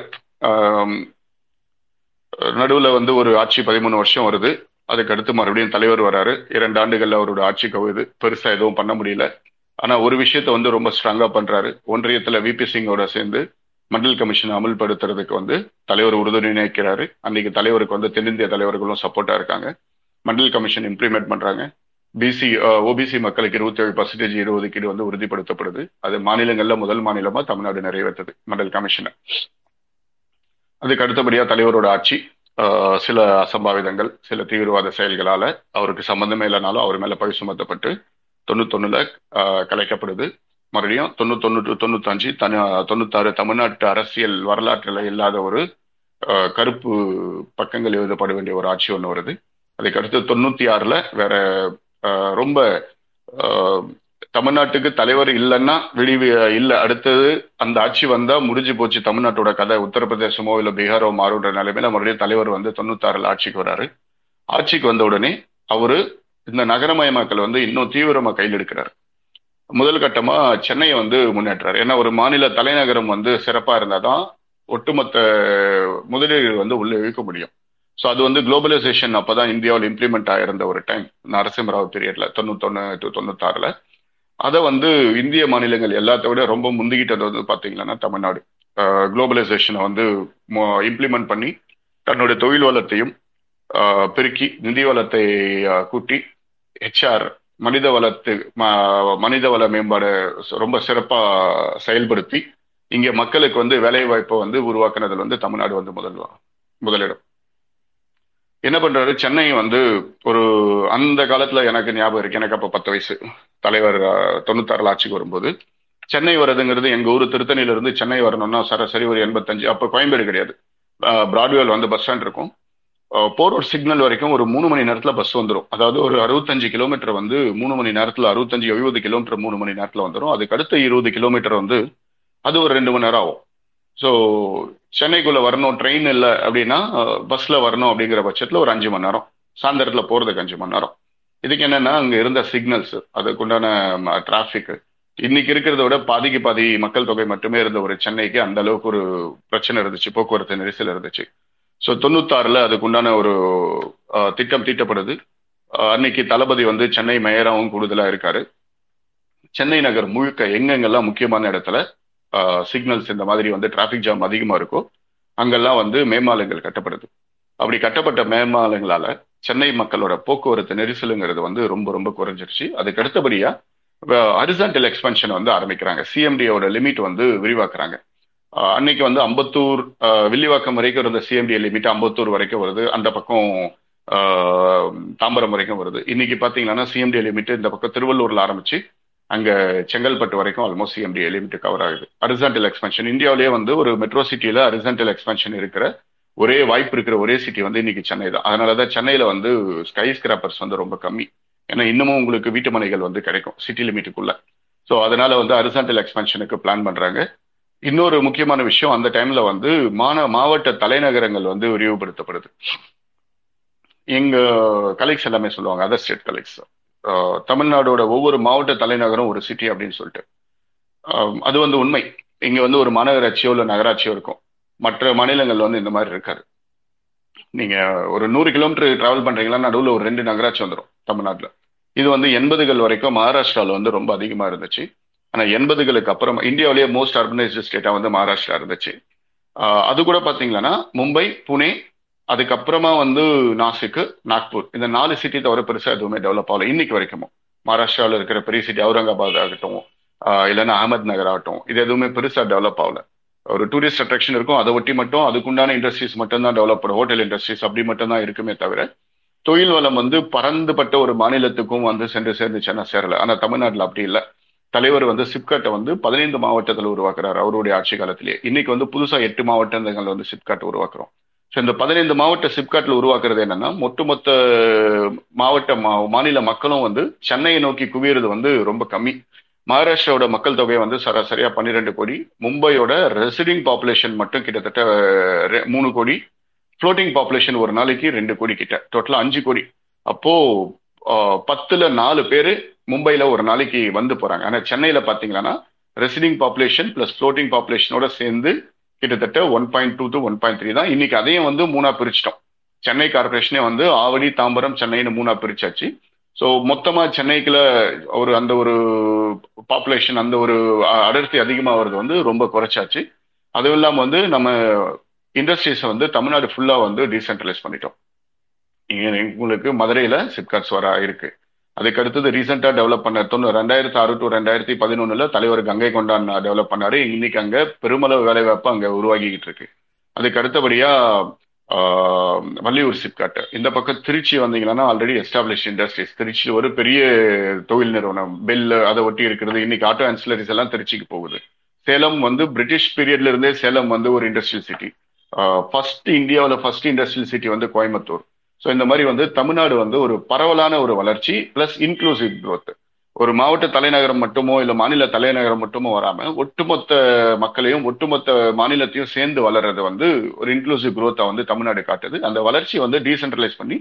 நடுவுல வந்து ஒரு ஆட்சி பதிமூணு வருஷம் வருது. அதுக்கு அடுத்து மறுபடியும் தலைவர் வராரு. இரண்டு ஆண்டுகள்ல அவரோட ஆட்சி கவுது பெருசா எதுவும் பண்ண முடியல. ஆனா ஒரு விஷயத்த வந்து ரொம்ப ஸ்ட்ராங்கா பண்றாரு. ஒன்றியத்துல விபி சிங்கோட சேர்ந்து மண்டல் கமிஷன் அமல்படுத்துறதுக்கு வந்து தலைவர் உறுதுணை நினைக்கிறாரு. அன்னைக்கு தலைவருக்கு வந்து தென்னிந்திய தலைவர்களும் சப்போர்ட்டா இருக்காங்க. மண்டல் கமிஷன் இம்ப்ளிமெண்ட் பண்றாங்க. பிசி ஓபிசி மக்களுக்கு இருபத்தி ஏழு பர்சன்டேஜ் இடஒதுக்கீடு வந்து உறுதிப்படுத்தப்படுது. அது மாநிலங்கள்ல முதல் மாநிலமா தமிழ்நாடு நிறைவேற்றது மண்டல் கமிஷன். அதுக்கு அடுத்தபடியா தலைவரோட ஆட்சி ஆஹ், சில அசம்பாவிதங்கள் சில தீவிரவாத செயல்களால அவருக்கு சம்பந்தமே இல்லைனாலும் அவர் மேல பழி சுமத்தப்பட்டு தொண்ணூத்தொன்னுல ஆஹ், கலைக்கப்படுது. மறுபடியும் தொண்ணூத்தொன்னு தொண்ணூத்தஞ்சு தனி தொண்ணூத்தாறு தமிழ்நாட்டு அரசியல் வரலாற்றுல இல்லாத ஒரு கருப்பு பக்கங்கள் எழுதப்பட வேண்டிய ஒரு ஆட்சி ஒன்று வருது. அதுக்கு அடுத்து தொண்ணூத்தி ஆறுல வேற ரொம்ப ஆஹ், தமிழ்நாட்டுக்கு தலைவர் இல்லைன்னா விடிவு இல்ல அடுத்தது அந்த ஆட்சி வந்தா முடிஞ்சு போச்சு தமிழ்நாட்டோட கதை. உத்தரப்பிரதேசமோ இல்ல பீகாரோ மாறுன்ற நிலைமையில மறுபடியும் தலைவர் வந்து தொண்ணூத்தாறுல ஆட்சிக்கு வராரு. ஆட்சிக்கு வந்த உடனே அவரு இந்த நகரமயமாக்கல் வந்து இன்னும் தீவிரமா கையில் எடுக்கிறார். முதல் கட்டமா சென்னையை வந்து முன்னேற்றார். ஏன்னா ஒரு மாநில தலைநகரம் வந்து சிறப்பா இருந்தாதான் ஒட்டுமொத்த முதலீடுகள் வந்து உள்ள இழுக்க முடியும். ஸோ அது வந்து குளோபலைசேஷன் அப்பதான் இந்தியாவில் இம்ப்ளிமெண்ட் ஆயிருந்த ஒரு டைம் நரசிம்மராவ் பீரியட்ல தொண்ணூத்தொன்னு தொண்ணூத்தாறுல. அதை வந்து இந்திய மாநிலங்கள் எல்லாத்த விட ரொம்ப முந்திக்கிட்டது வந்து பாத்தீங்கன்னா தமிழ்நாடு. குளோபலைசேஷனை வந்து இம்ப்ளிமெண்ட் பண்ணி தன்னுடைய தொழில் வளத்தையும் பெருக்கி நிதி வளத்தை கூட்டி ஹெச்ஆர் மனித வளத்து மனித வள மேம்பாடு ரொம்ப சிறப்பா செயல்படுத்தி இங்க மக்களுக்கு வந்து வேலை வாய்ப்பை வந்து உருவாக்குனதுல வந்து தமிழ்நாடு வந்து முதல் முதலிடம். என்ன பண்றாரு? சென்னை வந்து ஒரு அந்த காலத்துல எனக்கு ஞாபகம் இருக்கு. எனக்கு அப்ப பத்து வயசு. தலைவர் தொண்ணூத்தாறு தொண்ணூத்தாறுல ஆட்சிக்கு வரும்போது சென்னை வர்றதுங்கிறது எங்க ஊர் திருத்தணியில இருந்து சென்னை வரணும்னா சராசரி ஒரு எண்பத்தஞ்சு அப்ப கோயம்பேடு கிடையாது. பிராட்வேல் வந்து பஸ் ஸ்டாண்ட் இருக்கும். போரூர் சிக்னல் வரைக்கும் ஒரு மூணு மணி நேரத்துல பஸ் வந்துடும் அதாவது ஒரு அறுபத்தஞ்சு கிலோமீட்டர் வந்து மூணு மணி நேரத்துல அறுபத்தஞ்சு எழுபது கிலோமீட்டர் மூணு மணி நேரத்துல வந்துடும் அதுக்கு அடுத்த இருபது கிலோமீட்டர் வந்து அது ஒரு ரெண்டு மணி நேரம் ஆகும். ஸோ சென்னைக்குள்ள வரணும் ட்ரெயின் இல்லை அப்படின்னா பஸ்ல வரணும் அப்படிங்கிற பட்சத்துல ஒரு அஞ்சு மணி நேரம். சாயந்தரத்துல போறதுக்கு அஞ்சு மணி நேரம். இதுக்கு என்னன்னா அங்க இருந்த சிக்னல்ஸ் அதுக்குண்டான டிராஃபிக் இன்னைக்கு இருக்கிறத விட பாதிக்கு பாதி மக்கள் தொகை மட்டுமே இருந்த ஒரு சென்னைக்கு அந்த அளவுக்கு ஒரு பிரச்சனை இருந்துச்சு போக்குவரத்து நெரிசல் இருந்துச்சு. ஸோ தொண்ணூத்தாறுல அதுக்குண்டான ஒரு திட்டம் தீட்டப்படுது. அன்னைக்கு தளபதி வந்து சென்னை மேயராகவும் கூடுதலாக இருக்காரு. சென்னை நகர் முழுக்க எங்கெங்கெல்லாம் முக்கியமான இடத்துல சிக்னல்ஸ் இந்த மாதிரி வந்து டிராஃபிக் ஜாம் அதிகமாக இருக்கோ அங்கெல்லாம் வந்து மேம்பாலங்கள் கட்டப்படுது. அப்படி கட்டப்பட்ட மேம்பாலங்களால சென்னை மக்களோட போக்குவரத்து நெரிசலுங்கிறது வந்து ரொம்ப ரொம்ப குறைஞ்சிருச்சு. அதுக்கு அடுத்தபடியா ஹரிசான்டல் எக்ஸ்பென்ஷன் வந்து ஆரம்பிக்கிறாங்க. சிஎம்டியோட லிமிட் வந்து விரிவாக்குறாங்க. அன்னைக்கு வந்து அம்பத்தூர் வில்லிவாக்கம் வரைக்கும் இருந்த சிஎம்டி லிமிட் அம்பத்தூர் வரைக்கும் வருது. அந்த பக்கம் தாம்பரம் வரைக்கும் வருது. இன்னைக்கு பாத்தீங்கன்னா சிஎம்டி லிமிட் இந்த பக்கம் திருவள்ளூர்ல ஆரம்பிச்சு அங்க செங்கல்பட்டு வரைக்கும் ஆல்மோஸ்ட் சிஎம்டி லிமிட் கவர் ஆகுது. அரிசான்டல் எக்ஸ்பென்ஷன் இந்தியாவிலேயே வந்து ஒரு மெட்ரோ சிட்டியில அரிசான்டல் எக்ஸ்பென்ஷன் இருக்கிற ஒரே வாய்ப்பு இருக்கிற ஒரே சிட்டி வந்து இன்னைக்கு சென்னை தான். அதனாலதான் சென்னையில வந்து ஸ்கை ஸ்கிராப்பர்ஸ் வந்து ரொம்ப கம்மி. ஏன்னா இன்னமும் உங்களுக்கு வீட்டு மனைகள் வந்து கிடைக்கும் சிட்டி லிமிட்டுக்குள்ள ஸோ அதனால வந்து அரிசான்டல் எக்ஸ்பென்ஷனுக்கு பிளான் பண்றாங்க. இன்னொரு முக்கியமான விஷயம் அந்த டைம்ல வந்து மான மாவட்ட தலைநகரங்கள் வந்து விரிவுபடுத்தப்படுது. எங்க கலெக்ஸ் எல்லாமே சொல்லுவாங்க அதர் ஸ்டேட் கலெக்ஸ் தமிழ்நாடோட ஒவ்வொரு மாவட்ட தலைநகரம் ஒரு சிட்டி அப்படின்னு சொல்லிட்டு. அது வந்து உண்மை. இங்க வந்து ஒரு மாநகராட்சியோ இல்லை நகராட்சியோ இருக்கும். மற்ற மாநிலங்கள் வந்து இந்த மாதிரி இருக்காது. நீங்க ஒரு நூறு கிலோமீட்டர் டிராவல் பண்றீங்கன்னா நடுவில் ஒரு ரெண்டு நகராட்சி வந்துடும் தமிழ்நாட்டில். இது வந்து எண்பதுகள் வரைக்கும் மகாராஷ்டிராவில் வந்து ரொம்ப அதிகமாக இருந்துச்சு. ஆனா எண்பதுகளுக்கு அப்புறம் இந்தியாவிலேயே மோஸ்ட் அர்பனைஸ்டு ஸ்டேட்டா வந்து மகாராஷ்டிரா இருந்துச்சு. அது கூட பாத்தீங்கன்னா மும்பை புனே அதுக்கப்புறமா வந்து நாசிக்கு நாக்பூர். இந்த நாலு சிட்டி தவிர பெருசா எதுவுமே டெவலப் ஆகல. இன்னைக்கு வரைக்கும் மகாராஷ்டிராவில் இருக்கிற பெரிய சிட்டி அவுரங்காபாத் ஆகட்டும் இல்லைன்னா அகமத் நகர் ஆகட்டும் இது எதுவுமே பெருசா டெவலப் ஆகல. ஒரு டூரிஸ்ட் அட்ராக்ஷன் இருக்கும் அதை ஒட்டி மட்டும் அதுக்குண்டான இண்டஸ்ட்ரீஸ் மட்டும் தான் டெவலப் பண்ணும். ஹோட்டல் இண்டஸ்ட்ரீஸ் அப்படி மட்டும் தான் இருக்குமே தவிர தொழில் வளம் வந்து பறந்துபட்ட ஒரு மாநிலத்துக்கும் வந்து சென்று சேர்ந்துச்சுன்னா சேரல. ஆனால் தமிழ்நாட்டில் அப்படி இல்லை. தலைவர் வந்து சிப்காட்டை வந்து பதினைந்து மாவட்டத்தில் உருவாக்குறாரு அவருடைய ஆட்சி காலத்திலேயே இன்னைக்கு வந்து புதுசாக எட்டு மாவட்டங்கள் வந்து சிப்காட் உருவாக்குறோம். ஸோ இந்த பதினைந்து மாவட்ட சிப்காட்டில் உருவாக்குறது என்னன்னா ஒட்டுமொத்த மாவட்ட மாநில மக்களும் வந்து சென்னையை நோக்கி குவியறது வந்து ரொம்ப கம்மி. மகாராஷ்டிராவோட மக்கள் தொகை வந்து சராசரியா பன்னிரெண்டு கோடி மும்பையோட ரெசிடிங் பாப்புலேஷன் மட்டும் கிட்டத்தட்ட மூணு கோடி ஃப்ளோட்டிங் பாப்புலேஷன் ஒரு நாளைக்கு ரெண்டு கோடி கிட்ட டோட்டலா அஞ்சு கோடி. அப்போ பத்துல நாலு பேர் மும்பையில ஒரு நாளைக்கு வந்து போறாங்க. ஆனா சென்னையில பாத்தீங்கன்னா ரெசிடிங் பாப்புலேஷன் பிளஸ் ஃப்ளோட்டிங் பாப்புலேஷனோட சேர்ந்து கிட்டத்தட்ட one point two to one point three தான். இன்னைக்கு அதையும் வந்து மூணா பிரிச்சிட்டோம். சென்னை கார்பரேஷனே வந்து ஆவடி தாம்பரம் சென்னைன்னு மூணா பிரிச்சாச்சு. ஸோ மொத்தமாக சென்னைக்குள்ள ஒரு அந்த ஒரு பாப்புலேஷன் அந்த ஒரு அடர்த்தி அதிகமாக வருது வந்து ரொம்ப குறைச்சாச்சு. அதுவும் இல்லாமல் வந்து நம்ம இண்டஸ்ட்ரீஸை வந்து தமிழ்நாடு ஃபுல்லாக வந்து டீசென்ட்ரலைஸ் பண்ணிட்டோம். உங்களுக்கு மதுரையில் சிப்காட்ஸ் வர இருக்கு. அதுக்கு அடுத்தது ரீசெண்டா டெவலப் பண்ண தொண்ணூறு ரெண்டாயிரத்தி ஆறு டு ரெண்டாயிரத்தி பதினொன்னுல தலைவர் கங்கை கொண்டான் டெவலப் பண்ணாரு. இன்னைக்கு அங்கே பெருமளவு வேலைவாய்ப்பு அங்கே உருவாகிக்கிட்டு இருக்கு. அதுக்கு அடுத்தபடியா வள்ளியூர் சிப்காட் இந்த பக்கம் திருச்சி வந்தீங்கன்னா ஆல்ரெடி எஸ்டாப்ளிஷ் இண்டஸ்ட்ரீஸ் திருச்சி ஒரு பெரிய தொழில் நிறுவனம் பெல் அதை ஒட்டி இருக்கிறது. இன்னைக்கு ஆட்டோ ஆன்சிலரிஸ் எல்லாம் திருச்சிக்கு போகுது. சேலம் வந்து பிரிட்டிஷ் பீரியட்ல இருந்தே சேலம் வந்து ஒரு இண்டஸ்ட்ரியல் சிட்டி ஃபர்ஸ்ட் இந்தியாவில் ஃபர்ஸ்ட் இண்டஸ்ட்ரியல் சிட்டி வந்து கோயம்புத்தூர். ஸோ இந்த மாதிரி வந்து தமிழ்நாடு வந்து ஒரு பரவலான ஒரு வளர்ச்சி பிளஸ் இன்க்ளூசிவ் க்ரோத் ஒரு மாவட்ட தலைநகரம் மட்டுமோ இல்லை மாநில தலைநகரம் மட்டுமோ வராமல் ஒட்டுமொத்த மக்களையும் ஒட்டுமொத்த மாநிலத்தையும் சேர்ந்து வளர்றது வந்து ஒரு இன்க்ளூசிவ் குரோத்தை வந்து தமிழ்நாடு காட்டுது. அந்த வளர்ச்சி வந்து டீசென்ட்ரலைஸ் பண்ணி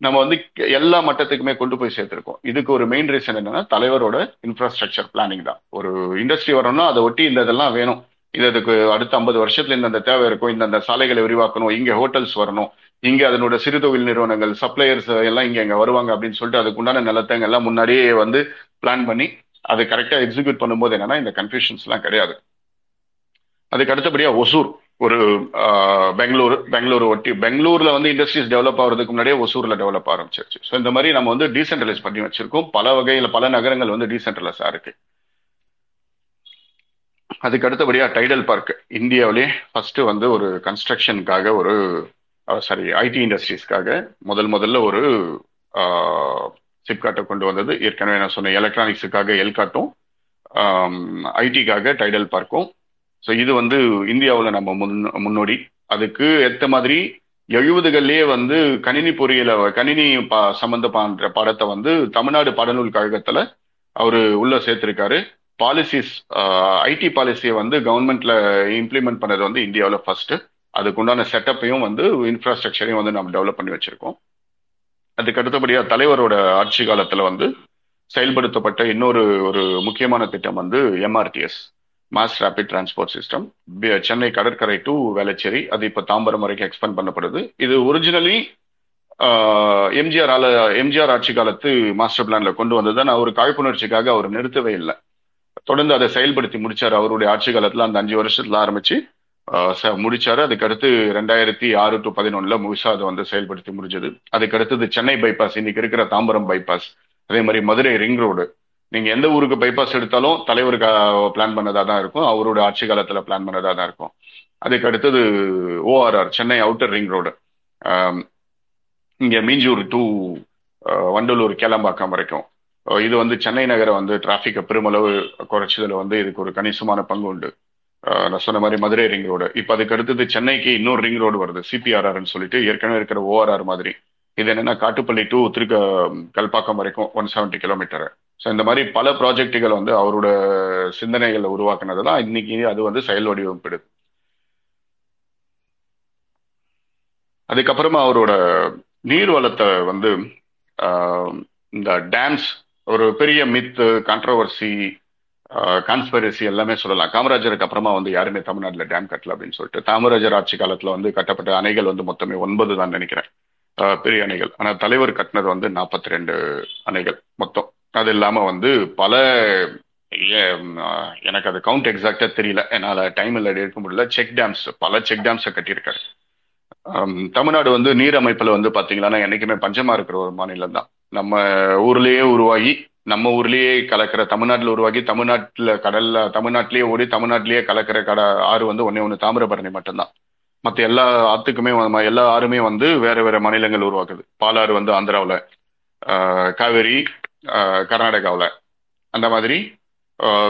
நம்ம வந்து எல்லா மட்டத்துக்குமே கொண்டு போய் சேர்த்துருக்கோம். இதுக்கு ஒரு மெயின் ரீசன் என்னன்னா தலைவரோட இன்ஃப்ராஸ்ட்ரக்சர் பிளானிங் தான். ஒரு இண்டஸ்ட்ரி வரணும்னா அதை ஒட்டி இந்த இதெல்லாம் வேணும். இது இதுக்கு அடுத்த ஐம்பது வருஷத்துல இந்த தேவை இருக்கும் இந்த சாலைகளை விரிவாக்கணும் இங்க ஹோட்டல்ஸ் வரணும் இங்க அதனோட சிறு தொழில் நிறுவனங்கள் சப்ளையர்ஸ் எல்லாம் இங்க எங்க வருவாங்க அப்படின்னு சொல்லிட்டு அதுக்குண்டான நிலத்தங்க எல்லாம் முன்னாடியே வந்து பிளான் பண்ணி அதை கரெக்டா எக்ஸிக்யூட் பண்ணும்போது என்னன்னா இந்த கன்ஃபியூஷன்ஸ் எல்லாம் கிடையாது. அதுக்கு அடுத்தபடியா ஒசூர் ஒரு பெங்களூர் பெங்களூர் ஒட்டி பெங்களூர்ல வந்து இண்டஸ்ட்ரீஸ் டெவலப் ஆகிறதுக்கு முன்னாடியே ஒசூர்ல டெவலப் ஆரம்பிச்சிருச்சு. ஸோ இந்த மாதிரி நம்ம வந்து டீசென்ட்ரலைஸ் பண்ணி வச்சிருக்கோம். பல வகையில பல நகரங்கள் வந்து டீசென்ட்ரலைஸா இருக்கு. அதுக்கு அடுத்தபடியா டைடல் பார்க் இந்தியாவிலே ஃபர்ஸ்ட் வந்து ஒரு கன்ஸ்ட்ரக்ஷனுக்காக ஒரு சாரி ஐடி இண்டஸ்ட்ரீஸ்க்காக முதல் முதல்ல ஒரு சிப்காட்டை கொண்டு வந்தது. ஏற்கனவே நான் சொன்னேன் எலக்ட்ரானிக்ஸுக்காக எல்காட்டும் ஐடிக்காக டைடல் பார்க்கும் ஸோ இது வந்து இந்தியாவில் நம்ம முன் முன்னோடி. அதுக்கு ஏற்ற மாதிரி எழுபதுகள்லேயே வந்து கணினி பொறியியல கணினி பா சம்மந்தமான படத்தை வந்து தமிழ்நாடு பாடநூல் கழகத்தில் அவர் உள்ள சேர்த்திருக்காரு. பாலிசிஸ் ஐடி பாலிசியை வந்து கவர்மெண்ட்ல இம்ப்ளிமெண்ட் பண்ணது வந்து இந்தியாவில் ஃபர்ஸ்ட் அதுக்குண்டான செட்டப்பையும் வந்து இன்ஃப்ராஸ்ட்ரக்சரையும் வந்து நம்ம டெவலப் பண்ணி வச்சிருக்கோம். அதுக்கு அடுத்தபடியாக தலைவரோட ஆட்சி காலத்தில் வந்து செயல்படுத்தப்பட்ட இன்னொரு ஒரு முக்கியமான திட்டம் வந்து MRTS mass rapid transport system Chennai கடற்கரை டு வேளச்சேரி. அது இப்போ தாம்பரம் வரைக்கும் எக்ஸ்பெண்ட் பண்ணப்படுது. இது ஒரிஜினலி எம்ஜிஆர் ஆல எம்ஜிஆர் ஆட்சி காலத்து மாஸ்டர் பிளான்ல கொண்டு வந்தது நான் ஒரு காழ்ப்புணர்ச்சிக்காக அவர் நிறுத்தவே இல்லை. தொடர்ந்து அதை செயல்படுத்தி முடிச்சார் அவருடைய ஆட்சி காலத்தில் அந்த அஞ்சு வருஷத்துல ஆரம்பிச்சு முடிச்சாரு. அதுக்கு அடுத்து ரெண்டாயிரத்தி ஆறு டு பதினொன்னுல முழுசா அதை வந்து செயல்படுத்தி முடிஞ்சது. அதுக்கு அடுத்தது சென்னை பைபாஸ் இன்னைக்கு இருக்கிற தாம்பரம் பைபாஸ் அதே மாதிரி மதுரை ரிங் ரோடு நீங்க எந்த ஊருக்கு பைபாஸ் எடுத்தாலும் தலைவருக்கு பிளான் பண்ணதா தான் இருக்கும். அவரோட ஆட்சி காலத்துல பிளான் பண்ணதா தான் இருக்கும். அதுக்கு அடுத்தது ORR Chennai outer ring road இங்க மீஞ்சூர் டு வண்டலூர் கேளம்பாக்கம் வரைக்கும். இது வந்து சென்னை நகரை வந்து டிராஃபிக்கை பெருமளவு குறைச்சதுல வந்து இதுக்கு ஒரு கணிசமான பங்கு உண்டு. நான் சொன்ன மாதிரி மதுரை ரிங் ரோடு இப்போ அதுக்கு அடுத்தது சென்னைக்கு இன்னொரு ரிங் ரோடு வருது சிபிஆர்ஆர்னு சொல்லிட்டு ஏற்கனவே இருக்கிற ஓஆர்ஆர் மாதிரி. இது என்னன்னா காட்டுப்பள்ளி டு திருக்க கல்பாக்கம் வரைக்கும் ஒன் செவன்டி கிலோமீட்டர் ஸோ இந்த மாதிரி பல ப்ராஜெக்டுகள் வந்து அவரோட சிந்தனைகளை உருவாக்குனது தான் இன்னைக்கு அது வந்து செயல் வடிவமைப்பிடுது அதுக்கப்புறமா அவரோட நீர் வளத்தை வந்து இந்த டேம்ஸ் ஒரு பெரிய மித்து கான்ட்ரவர்சி கான்ஸ்பரசி எல்லாமே சொல்லலாம். காமராஜருக்கு அப்புறமா வந்து யாருமே தமிழ்நாட்டில் டேம் கட்டல அப்படின்னு சொல்லிட்டு காமராஜர் ஆட்சி காலத்தில் வந்து கட்டப்பட்ட அணைகள் வந்து மொத்தமே ஒன்பது தான் நினைக்கிறேன். பெரிய அணைகள். ஆனால் தலைவர் கட்டினது வந்து நாற்பத்தி ரெண்டு அணைகள் மொத்தம். அது இல்லாமல் வந்து பல ஏ- எனக்கு அது கவுண்ட் எக்ஸாக்டா தெரியல. என்னால் டைம் இல்லை எடுக்க முடியல. செக் டேம்ஸ் பல செக் டேம்ஸை கட்டியிருக்காரு. தமிழ்நாடு வந்து நீர் அமைப்பில் வந்து பார்த்தீங்கன்னா என்றைக்குமே பஞ்சமாக இருக்கிற ஒரு மாநிலம் தான் நம்ம ஊர்லேயே உருவாகி நம்ம ஊர்லயே கலக்கிற தமிழ்நாட்டில் உருவாகி தமிழ்நாட்டில் கடல்ல தமிழ்நாட்டிலேயே ஓடி தமிழ்நாட்டிலேயே கலக்கிற கட ஆறு வந்து ஒன்னே ஒன்று தாமிரபரணி மட்டும்தான். மற்ற எல்லா ஆத்துக்குமே எல்லா ஆறுமே வந்து வேற வேற மாநிலங்கள் உருவாக்குது. பாலாறு வந்து ஆந்திராவில் காவேரி கர்நாடகாவில். அந்த மாதிரி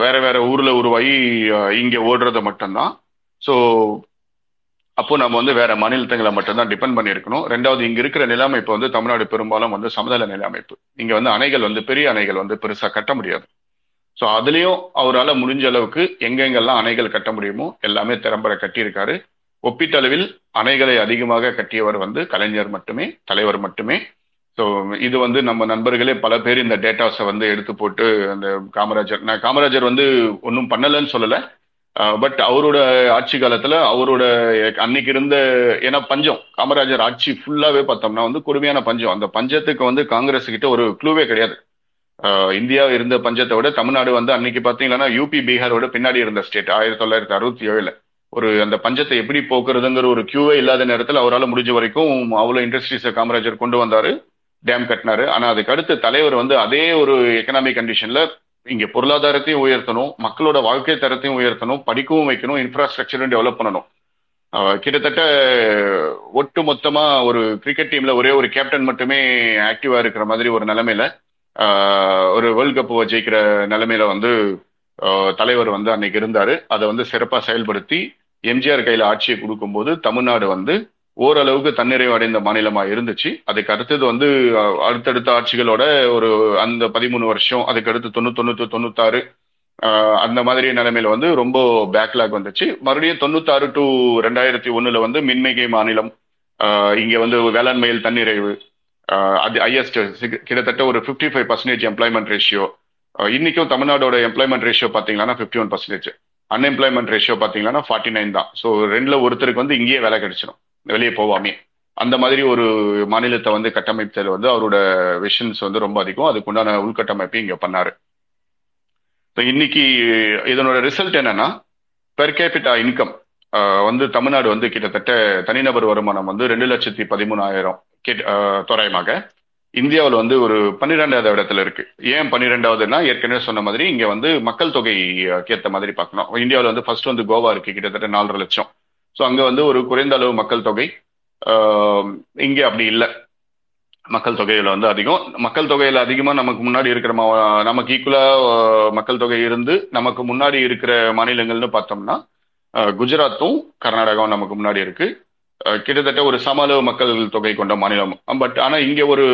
வேற வேற ஊர்ல உருவாகி இங்கே இங்க ஓடுறது மட்டும்தான். ஸோ அப்போ நம்ம வந்து வேற மாநிலத்தங்களை மட்டும்தான் டிபெண்ட் பண்ணியிருக்கணும். ரெண்டாவது இங்க இருக்கிற நிலைமை இப்போ வந்து தமிழ்நாடு பெரும்பாலும் வந்து சமதள நிலையமைப்பு. இங்க வந்து அணைகள் வந்து பெரிய அணைகள் வந்து பெருசா கட்ட முடியாது. ஸோ அதுலயும் அவரால் முடிஞ்ச அளவுக்கு எங்கெங்கெல்லாம் அணைகள் கட்ட முடியுமோ எல்லாமே திறம்பட கட்டியிருக்காரு. ஒப்பீட்டளவில் அணைகளை அதிகமாக கட்டியவர் வந்து கலைஞர் மட்டுமே தலைவர் மட்டுமே. ஸோ இது வந்து நம்ம நண்பர்களே பல பேர் இந்த டேட்டாஸை வந்து எடுத்து போட்டு அந்த காமராஜர் நான் காமராஜர் வந்து ஒன்றும் பண்ணலைன்னு சொல்லலை. பட் அவரோட ஆட்சி காலத்துல அவரோட அன்னைக்கு இருந்த ஏன்னா பஞ்சம் காமராஜர் ஆட்சி ஃபுல்லாவே பார்த்தோம்னா வந்து கொடுமையான பஞ்சம். அந்த பஞ்சத்துக்கு வந்து காங்கிரஸ் கிட்ட ஒரு க்ளூவே கிடையாது. இந்தியா இருந்த பஞ்சத்தை விட தமிழ்நாடு வந்து அன்னைக்கு பாத்தீங்கன்னா யூபி பீகாரோட பின்னாடி இருந்த ஸ்டேட் ஆயிரத்தி தொள்ளாயிரத்தி அறுபத்தி ஏழுல. ஒரு அந்த பஞ்சத்தை எப்படி போக்குறதுங்கிற ஒரு கியூவே இல்லாத நேரத்தில் அவரால் முடிஞ்ச வரைக்கும் அவ்வளோ இண்டஸ்ட்ரீஸை காமராஜர் கொண்டு வந்தாரு டேம் கட்டினாரு. ஆனா அதுக்கு அடுத்து தலைவர் வந்து அதே ஒரு எக்கனாமிக் கண்டிஷன்ல இங்க பொருளாதாரத்தையும் உயர்த்தணும் மக்களோட வாழ்க்கை தரத்தையும் உயர்த்தணும் படிக்கவும் வைக்கணும் இன்ஃப்ராஸ்ட்ரக்சரும் டெவலப் பண்ணணும். கிட்டத்தட்ட ஒட்டு மொத்தமா ஒரு கிரிக்கெட் டீம்ல ஒரே ஒரு கேப்டன் மட்டுமே ஆக்டிவா இருக்கிற மாதிரி ஒரு நிலைமையில ஒரு வேர்ல்ட் கப் ஜெயிக்கிற நிலைமையில வந்து தலைவர் வந்து அன்னைக்கு இருந்தாரு. அதை வந்து சிறப்பா செயல்படுத்தி எம்ஜிஆர் கையில ஆட்சியை கொடுக்கும்போது தமிழ்நாடு வந்து ஓரளவுக்கு தன்னிறைவு அடைந்த மாநிலமா இருந்துச்சு. அதுக்கு அடுத்தது வந்து அடுத்தடுத்த ஆட்சிகளோட ஒரு அந்த பதிமூணு வருஷம் அதுக்கு அடுத்து தொண்ணூத்தொன்னு தொண்ணூத்தாறு அந்த மாதிரி நிலைமையில வந்து ரொம்ப பேக்லாக் வந்துச்சு. மறுபடியும் தொண்ணூத்தாறு டு ரெண்டாயிரத்தி ஒண்ணுல வந்து மின்மிகை மாநிலம் இங்க வந்து வேளாண்மையில் தன்னிறைவு அது ஹையஸ்ட் கிட்டத்தட்ட ஒரு fifty five percentage employment ratio இன்னைக்கும் தமிழ்நாடோட எம்ப்ளாய்மெண்ட் ரேஷியோ பாத்தீங்கன்னா fifty one percentage unemployment ratio பாத்தீங்கன்னா ஃபார்ட்டி நைன் தான். ஸோ ரெண்டுல ஒருத்தருக்கு வந்து இங்கேயே வேலை கிடைச்சிடும் வெளியே போவாமே அந்த மாதிரி ஒரு மாநிலத்தை வந்து கட்டமைப்பதில் வந்து அவரோட விஷன்ஸ் வந்து ரொம்ப அதிகம். அதுக்குண்டான உள்கட்டமைப்பையும் இங்கே பண்ணாரு. So, இன்னைக்கு இதனோட ரிசல்ட் என்னன்னா பெர் கேபிட்டா இன்கம் வந்து தமிழ்நாடு வந்து கிட்டத்தட்ட தனிநபர் வருமானம் வந்து ரெண்டு லட்சத்தி பதிமூணாயிரம் கேட் தோராயமாக. இந்தியாவில் வந்து ஒரு பன்னிரெண்டாவது இடத்துல இருக்கு. ஏன் பன்னிரெண்டாவதுன்னா ஏற்கனவே சொன்ன மாதிரி இங்க வந்து மக்கள் தொகை ஏற்ற மாதிரி பார்க்கணும். இந்தியாவில் வந்து ஃபர்ஸ்ட் வந்து கோவா இருக்கு கிட்டத்தட்ட நாலரை லட்சம். ஸோ அங்கே வந்து ஒரு குறைந்த அளவு மக்கள் தொகை இங்கே அப்படி இல்லை. மக்கள் தொகையில் வந்து அதிகம். மக்கள் தொகையில் அதிகமாக நமக்கு முன்னாடி இருக்கிற மா- நமக்கு ஈக்குவலாக மக்கள் தொகை இருந்து நமக்கு முன்னாடி இருக்கிற மாநிலங்கள்னு பார்த்தோம்னா குஜராத்தும் கர்நாடகாவும் நமக்கு முன்னாடி இருக்கு. கிட்டத்தட்ட ஒரு சம அளவு மக்கள் தொகை கொண்ட மாநிலம். பட் ஆனால் இங்கே ஒரு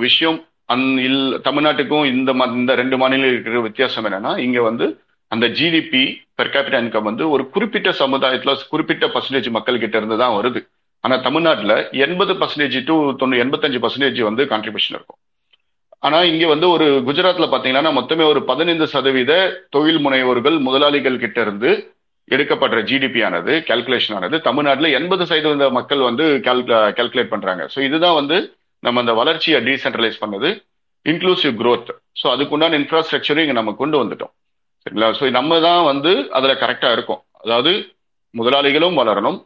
விஷயம் அந் இல் தமிழ்நாட்டுக்கும் இந்த இந்த ரெண்டு மாநிலம் இருக்கிற வித்தியாசம் என்னன்னா இங்கே வந்து அந்த ஜிடிபி பெர் கேபிட்டா இன்கம் வந்து ஒரு குறிப்பிட்ட சமுதாயத்துல குறிப்பிட்ட பர்சன்டேஜ் மக்கள் கிட்ட இருந்து தான் வருது. ஆனா தமிழ்நாட்டுல எண்பது பர்சன்டேஜ் டு தொண்ணூ எண்பத்தஞ்சு பர்சன்டேஜ் வந்து கான்ட்ரிபியூஷன் இருக்கும். ஆனா இங்க வந்து ஒரு குஜராத்ல பாத்தீங்கன்னா மொத்தமே ஒரு பதினைந்து சதவீத தொழில் முனைவோர்கள் முதலாளிகள் கிட்ட இருந்து எடுக்கப்படுற ஜிடிபி ஆனது கால்குலேஷன் ஆனது தமிழ்நாட்டுல எண்பது சதவீத மக்கள் வந்து கால்குலேட் பண்றாங்க. ஸோ இதுதான் வந்து நம்ம அந்த வளர்ச்சியை டீசென்ட்ரலைஸ் பண்ணது இன்க்ளூசிவ் க்ரோத் ஸோ அதுக்குண்டான இன்ஃப்ராஸ்ட்ரக்சரும் இங்க நம்ம கொண்டு வந்துட்டோம். சரிங்களா ஸோ நம்ம தான் வந்து அதில் கரெக்டாக இருக்கும். அதாவது முதலாளிகளும் வளரணும்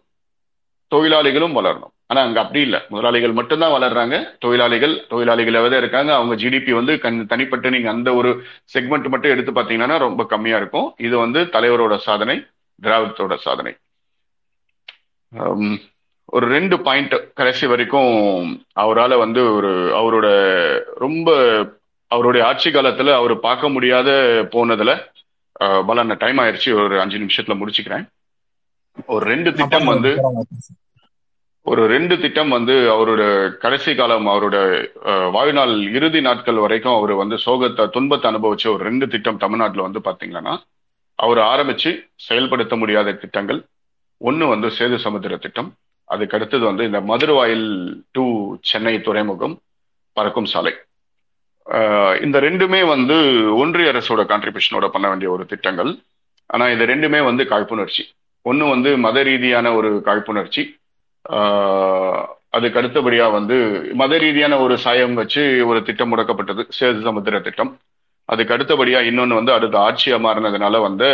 தொழிலாளிகளும் வளரணும். ஆனா அங்க அப்படி இல்லை. முதலாளிகள் மட்டும்தான் வளர்றாங்க. தொழிலாளிகள் தொழிலாளிகள் இருக்காங்க அவங்க ஜிடிபி வந்து கண் தனிப்பட்டு நீங்க அந்த ஒரு செக்மெண்ட் மட்டும் எடுத்து பாத்தீங்கன்னா ரொம்ப கம்மியா இருக்கும். இது வந்து தலைவரோட சாதனை திராவிடத்தோட சாதனை. ஒரு ரெண்டு பாயிண்ட் கடைசி வரைக்கும் அவரால் வந்து ஒரு அவரோட ரொம்ப அவருடைய ஆட்சி காலத்துல அவர் பார்க்க முடியாத போனதுல பலன் டைம் ஆயிடுச்சு ஒரு அஞ்சு நிமிஷத்துல முடிச்சுக்கிறேன். ஒரு ரெண்டு திட்டம் வந்து ஒரு ரெண்டு திட்டம் வந்து அவரோட கடைசி காலம் அவரோட வாழ்நாள் இறுதி நாட்கள் வரைக்கும் அவர் வந்து சோகத்தை துன்பத்தை அனுபவிச்ச ஒரு ரெண்டு திட்டம் தமிழ்நாட்டில் வந்து பாத்தீங்கன்னா அவர் ஆரம்பிச்சு செயல்படுத்த முடியாத திட்டங்கள். ஒன்று வந்து சேது சமுத்திர திட்டம். அதுக்கு அடுத்தது வந்து இந்த மதுரவாயில் டு சென்னை துறைமுகம் பறக்கும் சாலை. இந்த ரெண்டுமே வந்து ஒன்றிய அரசோட கான்ட்ரிபியூஷனோட பண்ண வேண்டிய ஒரு திட்டங்கள். ஆனா இது ரெண்டுமே வந்து காழ்ப்புணர்ச்சி. ஒன்று வந்து மத ரீதியான ஒரு காழ்ப்புணர்ச்சி. அதுக்கு அடுத்தபடியா வந்து மத ரீதியான ஒரு சாயம் வச்சு ஒரு திட்டம் முடக்கப்பட்டது. சேது சமுத்திர திட்டம். அதுக்கு அடுத்தபடியா இன்னொன்னு வந்து அடுத்த ஆட்சியா மாறினதுனால வந்து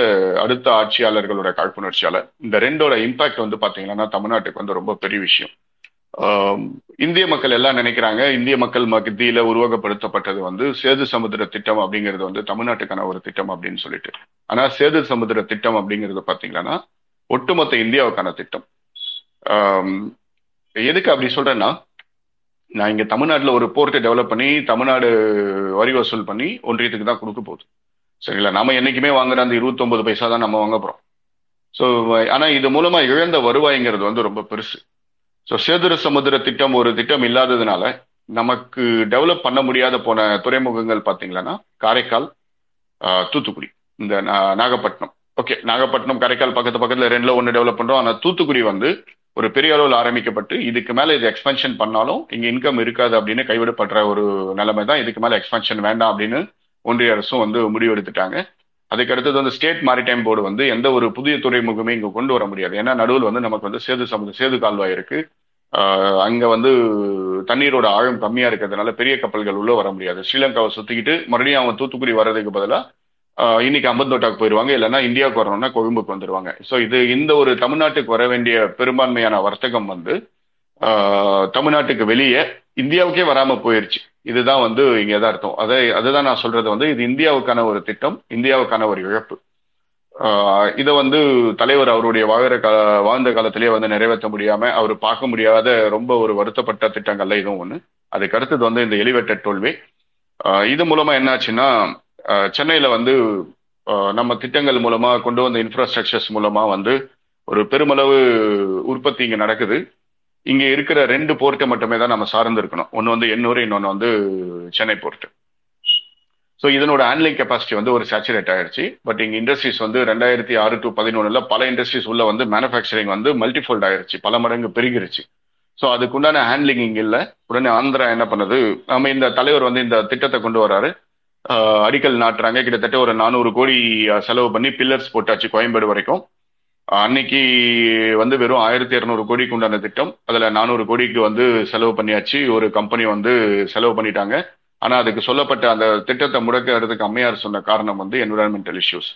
அடுத்த ஆட்சியாளர்களோட காழ்ப்புணர்ச்சியால இந்த ரெண்டோட இம்பாக்ட் வந்து பாத்தீங்கன்னா தமிழ்நாட்டுக்கு வந்து ரொம்ப பெரிய விஷயம். இந்திய மக்கள் எல்லாம் நினைக்கிறாங்க இந்திய மக்கள் மத்தியில உருவகப்படுத்தப்பட்டது வந்து சேது சமுத்திர திட்டம் அப்படிங்கிறது வந்து தமிழ்நாட்டுக்கான ஒரு திட்டம் அப்படின்னு சொல்லிட்டு. ஆனா சேது சமுத்திர திட்டம் அப்படிங்கிறது பாத்தீங்கன்னா ஒட்டுமொத்த இந்தியாவுக்கான திட்டம். எதுக்கு அப்படி சொல்றேன்னா நான் இங்க தமிழ்நாட்டில் ஒரு போர்ட்டை டெவலப் பண்ணி தமிழ்நாடு வரி வசூல் பண்ணி ஒன்றியத்துக்கு தான் கொடுக்க போகுது. சரிங்களா? நம்ம என்னைக்குமே வாங்குற அந்த 29 பைசா தான் நம்ம வாங்க போறோம். ஸோ ஆனா இது மூலமா இழந்த வருவாய்ங்கிறது வந்து ரொம்ப பெருசு. ஸோ சேதுர சமுத்திர திட்டம் ஒரு திட்டம் இல்லாததுனால நமக்கு டெவலப் பண்ண முடியாத போன துறைமுகங்கள் பார்த்தீங்களன்னா காரைக்கால் தூத்துக்குடி இந்த நாகப்பட்டினம். ஓகே நாகப்பட்டினம் காரைக்கால் பக்கத்து பக்கத்துல ரெண்டுல ஒன்று டெவலப் பண்ணுறோம் ஆனால் தூத்துக்குடி வந்து ஒரு பெரிய அளவில் ஆரம்பிக்கப்பட்டு இதுக்கு மேலே இது எக்ஸ்பென்ஷன் பண்ணாலும் இங்கே இன்கம் இருக்காது அப்படின்னு கைவிடப்படுற ஒரு நிலைமை தான் இதுக்கு மேலே எக்ஸ்பென்ஷன் வேண்டாம் அப்படின்னு ஒன்றிய அரசும் வந்து முடிவெடுத்துட்டாங்க. அதுக்கு அடுத்தது வந்து ஸ்டேட் மாரிடைம் போர்டு வந்து எந்த ஒரு புதிய துறைமுகமே இங்க கொண்டு வர முடியாது. ஏன்னா நடுவில் வந்து நமக்கு வந்து சேது சமுத சேது கால்வாய் இருக்கு. அங்க வந்து தண்ணீரோட ஆழம் கம்மியா இருக்கிறதுனால பெரிய கப்பல்கள் உள்ள வர முடியாது. ஸ்ரீலங்காவை சுத்திக்கிட்டு மறுபடியும் அவன் தூத்துக்குடி வர்றதுக்கு பதிலாக இன்னைக்கு அம்பந்தோட்டாக்கு போயிருவாங்க. இல்லைன்னா இந்தியாவுக்கு வரணும்னா கொழும்புக்கு வந்துருவாங்க. ஸோ இது இந்த ஒரு தமிழ்நாட்டுக்கு வர வேண்டிய பெரும்பான்மையான வர்த்தகம் வந்து தமிழ்நாட்டுக்கு வெளியே இந்தியாவுக்கே வராம போயிருச்சு. இதுதான் வந்து இங்கே தான் அர்த்தம். அதை அதுதான் நான் சொல்றது வந்து இது இந்தியாவுக்கான ஒரு திட்டம் இந்தியாவுக்கான ஒரு இழப்பு. இதை வந்து தலைவர் அவருடைய வாழ்கிற கால வாழ்ந்த காலத்திலேயே வந்து நிறைவேற்ற முடியாம அவர் பார்க்க முடியாத ரொம்ப ஒரு வருத்தப்பட்ட திட்டங்கள்ல இதுவும் ஒன்று அதுக்கு அடுத்தது வந்து இந்த எலிவேட்டட் டோல்வே இது மூலமா என்னாச்சுன்னா சென்னையில வந்து நம்ம திட்டங்கள் மூலமா கொண்டு வந்த இன்ஃப்ராஸ்ட்ரக்சர்ஸ் மூலமா வந்து ஒரு பெருமளவு உற்பத்தி இங்கே நடக்குது. இங்க இருக்கிற ரெண்டு போர்ட்டை மட்டுமே தான் நம்ம சார்ந்து இருக்கணும் ஒன்னு வந்து எண்ணூர் இன்னொன்னு வந்து சென்னை போர்ட் ஸோ இதனோட ஹேண்ட்லிங் கெப்பாசிட்டி வந்து ஒரு சேச்சுரேட் ஆயிடுச்சு. பட் இங்க இண்டஸ்ட்ரீஸ் வந்து ரெண்டாயிரத்தி ஆறு டு பதினொன்னுல பல இண்டஸ்ட்ரீஸ் உள்ள வந்து மேனுஃபேக்சரிங் வந்து மல்டிஃபோல்ட் ஆயிடுச்சு பல மடங்கு பெருகிருச்சு. ஸோ அதுக்குண்டான ஹேண்ட்லிங் இங்க இல்லை. உடனே ஆந்திரா என்ன பண்ணுது? நம்ம இந்த தலைவர் வந்து இந்த திட்டத்தை கொண்டு வராரு. அடிக்கல் நாட்டுறாங்க. கிட்டத்தட்ட ஒரு நானூறு கோடி செலவு பண்ணி பில்லர்ஸ் போட்டாச்சு கோயம்பேடு வரைக்கும். அன்னைக்கு வந்து வெறும் ஆயிரத்தி இரநூறு கோடிக்கு உண்டான திட்டம். அதுல நானூறு கோடிக்கு வந்து செலவு பண்ணியாச்சு. ஒரு கம்பெனி வந்து செலவு பண்ணிட்டாங்க. ஆனா அதுக்கு சொல்லப்பட்ட அந்த திட்டத்தை முடக்கிறதுக்கு அம்மையார் சொன்ன காரணம் வந்து என்விரான்மெண்டல் இஷ்யூஸ்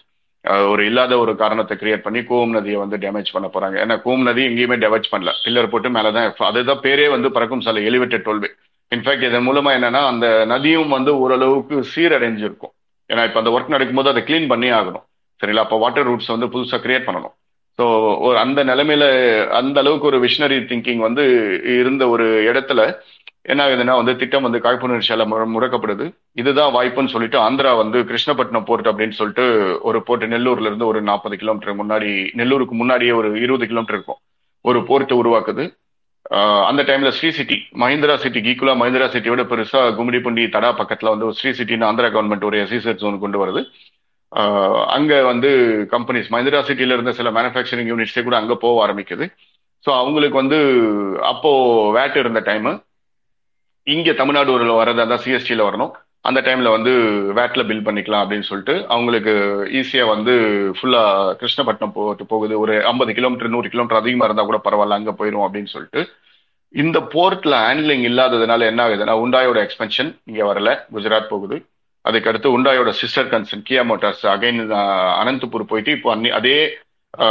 ஒரு இல்லாத ஒரு காரணத்தை கிரியேட் பண்ணி கூவம் நதியை வந்து டேமேஜ் பண்ண போறாங்க. ஏன்னா கோம் நதி எங்கேயுமே டேமேஜ் பண்ணல. பில்லர் போட்டு மேலதான் அதுதான் பேரே வந்து பறக்கும் சாலை எலிவேட்டட் டோல்வே. இன்ஃபேக்ட் இதன் மூலமா என்னன்னா அந்த நதியும் வந்து ஓரளவுக்கு சீரடைஞ்சிருக்கும். ஏன்னா இப்ப அந்த ஒர்க் நடக்கும்போது அதை க்ளீன் பண்ணி ஆகணும். சரிங்களா? அப்போ வாட்டர் ரூட்ஸ் வந்து புதுசா கிரியேட் பண்ணணும். ஸோ ஒரு அந்த நிலைமையில அந்த அளவுக்கு ஒரு விஷனரி திங்கிங் வந்து இருந்த ஒரு இடத்துல என்ன ஆகுதுன்னா வந்து திட்டம் வந்து காழ்ப்புணர்ச்சியால முறக்கப்படுது. இதுதான் வாய்ப்புன்னு சொல்லிட்டு ஆந்திரா வந்து கிருஷ்ணப்பட்டினம் போர்ட் அப்படின்னு சொல்லிட்டு ஒரு போர்ட் நெல்லூர்ல இருந்து ஒரு நாற்பது கிலோமீட்டர் முன்னாடி நெல்லூருக்கு முன்னாடியே ஒரு இருபது கிலோமீட்டர் இருக்கும். ஒரு போர்ட்டை உருவாக்குது. அந்த டைம்ல ஸ்ரீ சிட்டி மஹிந்திரா சிட்டிக்கு ஈக்குவலா மஹிந்திரா சிட்டியோட பெருசா கும்மிடிப்பூண்டி தடா பக்கத்துல வந்து ஸ்ரீ சிட்டின்னு ஆந்திரா கவர்மெண்ட் ஒரு எஸ்இசெட் ஜோன் கொண்டு வருது. அங்க வந்து கம்பெனிஸ் மஹிந்திரா சிட்டியில இருந்த சில மேனுஃபேக்சரிங் யூனிட்ஸே கூட அங்க போக ஆரம்பிக்குது. ஸோ அவங்களுக்கு வந்து அப்போ வேட் இருந்த டைம் இங்க தமிழ்நாடு ஊரில் வரதா இருந்தால் சிஎஸ்டியில் வரணும். அந்த டைம்ல வந்து வேட்ல பில் பண்ணிக்கலாம் அப்படின்னு சொல்லிட்டு அவங்களுக்கு ஈஸியா வந்து ஃபுல்லா கிருஷ்ணப்பட்டினம் போட்டு போகுது. ஒரு ஐம்பது கிலோமீட்டர் நூறு கிலோமீட்டர் அதிகமா இருந்தா கூட பரவாயில்ல அங்க போயிடும் அப்படின்னு சொல்லிட்டு. இந்த போர்ட்ல ஹேண்ட்லிங் இல்லாததுனால என்ன ஆகுதுன்னா உண்டாயோட எக்ஸ்பென்ஷன் இங்க வரல. குஜராத் போகுது. அதுக்கு அடுத்து உண்டாயோட sister concern Kia Motors again Anantapur போயிட்டு இப்போ அன்னி அதே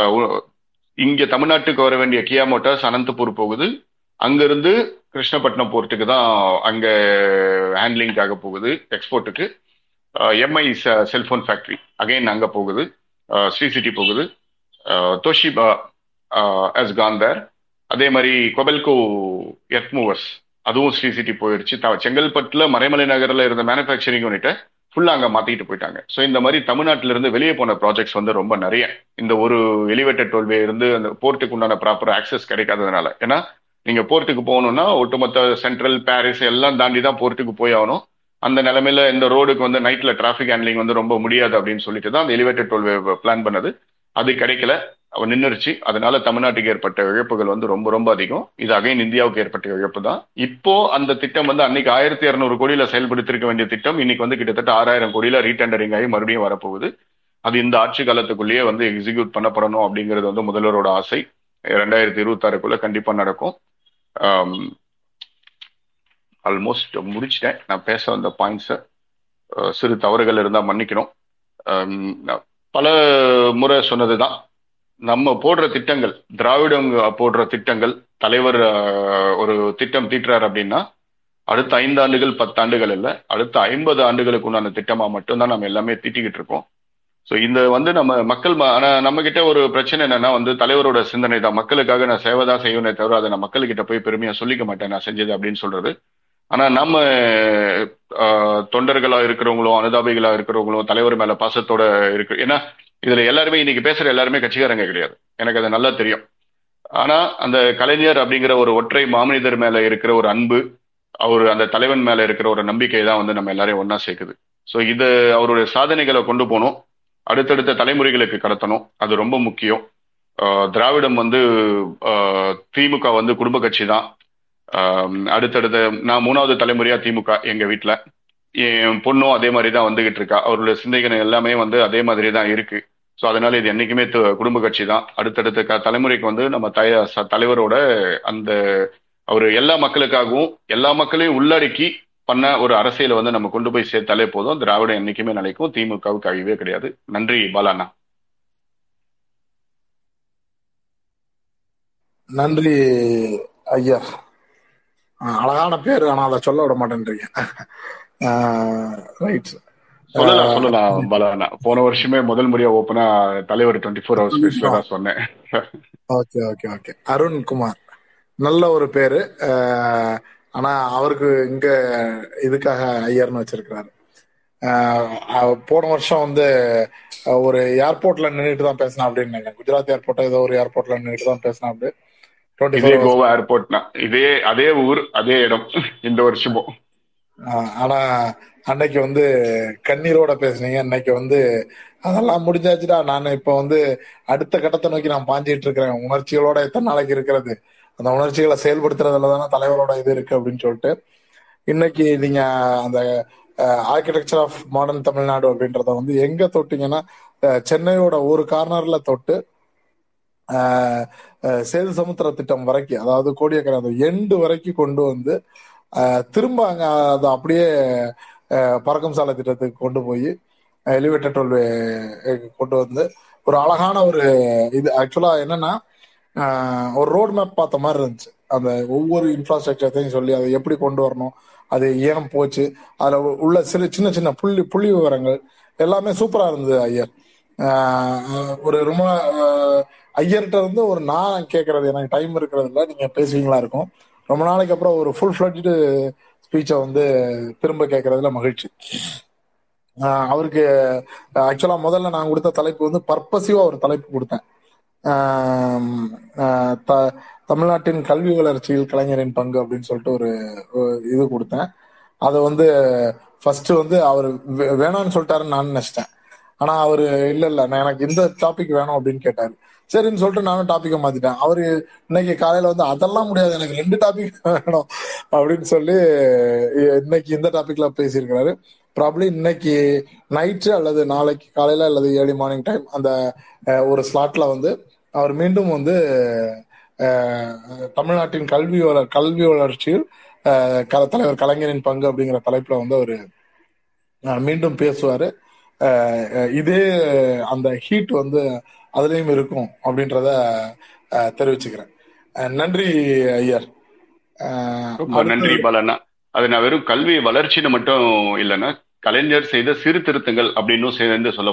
இங்கே இங்க தமிழ்நாட்டுக்கு வர வேண்டிய கியா மோட்டார்ஸ் அனந்தபூர் போகுது. அங்கிருந்து கிருஷ்ணப்பட்டினம் போர்ட்டுக்கு தான் அங்க ஹேண்ட்லிங்காக போகுது எக்ஸ்போர்ட்டுக்கு எம்ஐ செல்போன் ஃபேக்டரி அகைன் அங்க போகுது. ஸ்ரீ சிட்டி போகுது. தோஷிபா அஸ் காந்தர் அதே மாதிரி கொபெல்கோ எர்த் மூவர்ஸ் அதுவும் ஸ்ரீ சிட்டி போயிடுச்சு. செங்கல்பட்டுல மறைமலை நகர்ல இருந்த மேனுஃபேக்சரிங் யூனிட்டை ஃபுல்லா அங்க மாத்திட்டு போயிட்டாங்க. ஸோ இந்த மாதிரி தமிழ்நாட்டில இருந்து வெளியே போன ப்ராஜெக்ட்ஸ் வந்து ரொம்ப நிறைய. இந்த ஒரு எலிவேட்டட் டோல்வே இருந்து அந்த போர்ட்டுக்கு உண்டான ப்ராப்பர் ஆக்சஸ் கிடைக்காததுனால. ஏன்னா நீங்க போர்ட்டுக்கு போகணும்னா ஒட்டுமொத்த சென்ட்ரல் பாரிஸ் எல்லாம் தாண்டி தான் போர்ட்டுக்கு போய் ஆகணும். அந்த நிலைமையில இந்த ரோடுக்கு வந்து நைட்ல டிராஃபிக் ஹேண்ட்லிங் வந்து ரொம்ப முடியாது அப்படின்னு சொல்லிட்டு தான் அந்த எலிவேட்டட் டோல்வே பிளான் பண்ணது. அது கிடைக்கல. அவன் நின்றுச்சு அதனால தமிழ்நாட்டுக்கு ஏற்பட்ட இழப்புகள் வந்து ரொம்ப ரொம்ப அதிகம். இது அகைன் இந்தியாவுக்கு ஏற்பட்ட இழப்பு தான். இப்போ அந்த திட்டம் வந்து அன்னைக்கு ஆயிரத்தி இருநூறு கோடியில செயல்படுத்திருக்க வேண்டிய திட்டம். இன்னைக்கு வந்து கிட்டத்தட்ட ஆறாயிரம் கோடியில ரீடெண்டரிங் ஆகி மறுபடியும் வரப்போகுது. அது இந்த ஆட்சி காலத்துக்குள்ளேயே வந்து எக்ஸிக்யூட் பண்ணப்படணும் அப்படிங்கிறது வந்து முதல்வரோட ஆசை. ரெண்டாயிரத்தி இருபத்தாறுக்குள்ள கண்டிப்பா நடக்கும். ஆல்மோஸ்ட் முடிச்சிட்டேன். நான் பேச வந்த பாயிண்ட்ஸை சிறு தவறுகள் இருந்தால் மன்னிக்கணும். பல முறை சொன்னதுதான். நம்ம போடுற திட்டங்கள் திராவிடம் போடுற திட்டங்கள் தலைவர் ஒரு திட்டம் தீட்டுறாரு அப்படின்னா அடுத்த ஐந்து ஆண்டுகள் பத்தாண்டுகள் இல்லை அடுத்த ஐம்பது ஆண்டுகளுக்கு உண்டான திட்டமா மட்டும்தான் நம்ம எல்லாமே தீட்டிக்கிட்டு இருக்கோம். ஸோ இந்த வந்து நம்ம மக்கள் ம- ஆனா நம்ம கிட்ட ஒரு பிரச்சனை என்னன்னா வந்து தலைவரோட சிந்தனை தான். மக்களுக்காக நான் சேவை தான் செய்வேனே தவிர அதை நான் மக்கள்கிட்ட போய் பெருமையா சொல்லிக்க மாட்டேன் நான் செஞ்சது அப்படின்னு சொல்றது. ஆனா நம்ம தொண்டர்களா இருக்கிறவங்களும் அனுதாபிகளா இருக்கிறவங்களும் தலைவர் மேல பாசத்தோட இருக்கு. ஏன்னா இதுல எல்லாருமே இன்னைக்கு பேசுற எல்லாருமே கட்சிக்காரங்க கிடையாது. எனக்கு அது நல்லா தெரியும். ஆனா அந்த கலைஞர் அப்படிங்கிற ஒரு ஒற்றை மாமனிதர் மேல இருக்கிற ஒரு அன்பு அவர் அந்த தலைவன் மேல இருக்கிற ஒரு நம்பிக்கை தான் வந்து நம்ம எல்லாரையும் ஒன்னா சேர்க்குது. ஸோ இது அவருடைய சாதனைகளை கொண்டு போகணும். அடுத்தடுத்த தலைமுறைகளுக்கு கடத்தணும். அது ரொம்ப முக்கியம். திராவிடம் வந்து திமுக வந்து குடும்ப கட்சி தான். அடுத்தடுத்த நான் மூணாவது தலைமுறையா திமுக எங்க வீட்டில் என் பொண்ணும் அதே மாதிரி தான் வந்துகிட்டு இருக்கா. அவருடைய சிந்தனை எல்லாமே வந்து அதே மாதிரி தான் இருக்கு. ஸோ அதனால இது என்னைக்குமே குடும்ப கட்சி தான் அடுத்தடுத்த தலைமுறைக்கு வந்து நம்ம தய தலைவரோட அந்த அவர் எல்லா மக்களுக்காகவும் எல்லா மக்களையும் உள்ளடக்கி பண்ண ஒரு அரசியலை வந்து நம்ம கொண்டு போய் சேர்த்தாலே போதும். திராவிடம் என்னைக்குமே நிலைக்கும். திமுகவுக்கு அழிவே கிடையாது. நன்றி பாலாண்ணா. நன்றி ஐயா. அழகான பேரு. ஆனா அதை சொல்ல விட மாட்டேன்றீங்க. ரைட் சொல்லலாம் சொல்லலாம் பாலாண்ணா போன வருஷமே முதல் முறையா ஓப்பனா தலைவர் டுவெண்ட்டி ஃபோர் ஹவர்ஸ் ஸ்பேஸ்ல தான் சொன்னேன். Okay okay okay Arun Kumar. நல்ல ஒரு பேரு. ஆனா அவருக்கு இங்க இதுக்காக ஐயர்னு வச்சிருக்கிறாரு. போன வருஷம் வந்து ஒரு ஏர்போர்ட்ல நின்றுட்டு தான் பேசினா அப்படின்னு குஜராத் ஏர்போர்ட் ஏதோ ஒரு ஏர்போர்ட்ல நின்றுட்டு தான் பேசினா அப்படி. இதே கோவா ஏர்போர்ட்னா இதே அதே ஊர் அதே இடம் இந்த வருஷமும். ஆனா அன்னைக்கு வந்து கண்ணீரோட பேசுனீங்க. இன்னைக்கு வந்து அதெல்லாம் முடிஞ்சாச்சுடா. நான் இப்ப வந்து அடுத்த கட்டத்தை நோக்கி நான் பாஞ்சிட்டு இருக்கிறேன். உணர்ச்சிகளோட எத்தனை நாளைக்கு இருக்கிறது? அந்த உணர்ச்சிகளை செயல்படுத்துறதுல தானே தலைவரோட இது இருக்கு அப்படின்னு சொல்லிட்டு. இன்னைக்கு நீங்க அந்த ஆர்கிடெக்சர் ஆஃப் மாடர்ன் தமிழ்நாடு அப்படின்றத வந்து எங்க தொட்டீங்கன்னா சென்னையோட ஒரு கார்னர்ல தொட்டு ஆஹ், சேது சமுத்திர திட்டம் வரைக்கும் அதாவது கோடியக்கரை அந்த எண்டு வரைக்கும் கொண்டு வந்து திரும்ப அங்கே அதை அப்படியே பறக்கும் சாலை திட்டத்துக்கு கொண்டு போய் எலிவேட்டர் டோல்வே கொண்டு வந்து ஒரு அழகான ஒரு இது ஆக்சுவலாக என்னன்னா ஒரு ரோட் மேப் பார்த்த மாதிரி இருந்துச்சு. அந்த ஒவ்வொரு இன்ஃப்ராஸ்ட்ரக்சர்த்தையும் சொல்லி அதை எப்படி கொண்டு வரணும் அது ஏன் போச்சு அதில் உள்ள சில சின்ன சின்ன புள்ளி புள்ளி விவரங்கள் எல்லாமே சூப்பராக இருந்தது ஐயர். ஒரு ரொம்ப ஐயர்கிட்ட இருந்து ஒரு நான் கேட்கறது எனக்கு டைம் இருக்கிறது இல்லை நீங்கள் பேசுவீங்களா இருக்கும். ரொம்ப நாளைக்கு அப்புறம் ஒரு ஃபுல் ஃபிளட்ஜு ஸ்பீச்சை வந்து திரும்ப கேட்கறதுல மகிழ்ச்சி. அவருக்கு ஆக்சுவலா முதல்ல நான் கொடுத்த தலைப்பு வந்து பர்பஸிவாக ஒரு தலைப்பு கொடுத்தேன். த- தமிழ்நாட்டின் கல்வி வளர்ச்சியில் கலைஞரின் பங்கு அப்படின்னு சொல்லிட்டு ஒரு இது கொடுத்தேன். அதை வந்து ஃபர்ஸ்ட் வந்து அவர் வே- வேணாம்னு சொல்லிட்டாருன்னு நான் நினைச்சிட்டேன். ஆனா அவரு இல்ல இல்ல நான் எனக்கு இந்த டாபிக் வேணும் அப்படின்னு கேட்டாரு. சரின்னு சொல்லிட்டு நானும் டாப்பிக்கை மாத்திட்டேன். அவரு இன்னைக்கு காலையில வந்து அதெல்லாம் முடியாது எனக்கு ரெண்டு டாபிக் வேணும் அப்படின்னு சொல்லி இன்னைக்கு இந்த டாபிக்ல பேசியிருக்கிறாரு. ப்ராப்ளி இன்னைக்கு நைட்டு அல்லது நாளைக்கு காலையில அல்லது ஏர்லி மார்னிங் டைம் அந்த ஒரு ஸ்லாட்ல வந்து அவர் மீண்டும் வந்து தமிழ்நாட்டின் கல்வி கல்வி வளர்ச்சியில் அஹ், க- தலைவர் கலைஞரின் பங்கு அப்படிங்கிற தலைப்புல வந்து அவர் மீண்டும் பேசுவாரு. இதே அந்த ஹீட் வந்து அதுலயும் இருக்கும் அப்படின்றத தெரிவிச்சுக்கிறேன். நன்றி ஐயர். ரொம்ப நன்றி பாலண்ணா. அது நான் வெறும் கல்வி வளர்ச்சின்னு மட்டும் இல்லைன்னா கலைஞர் செய்த சீர்திருத்தங்கள் அப்படின்னும் சேர்ந்து சொல்ல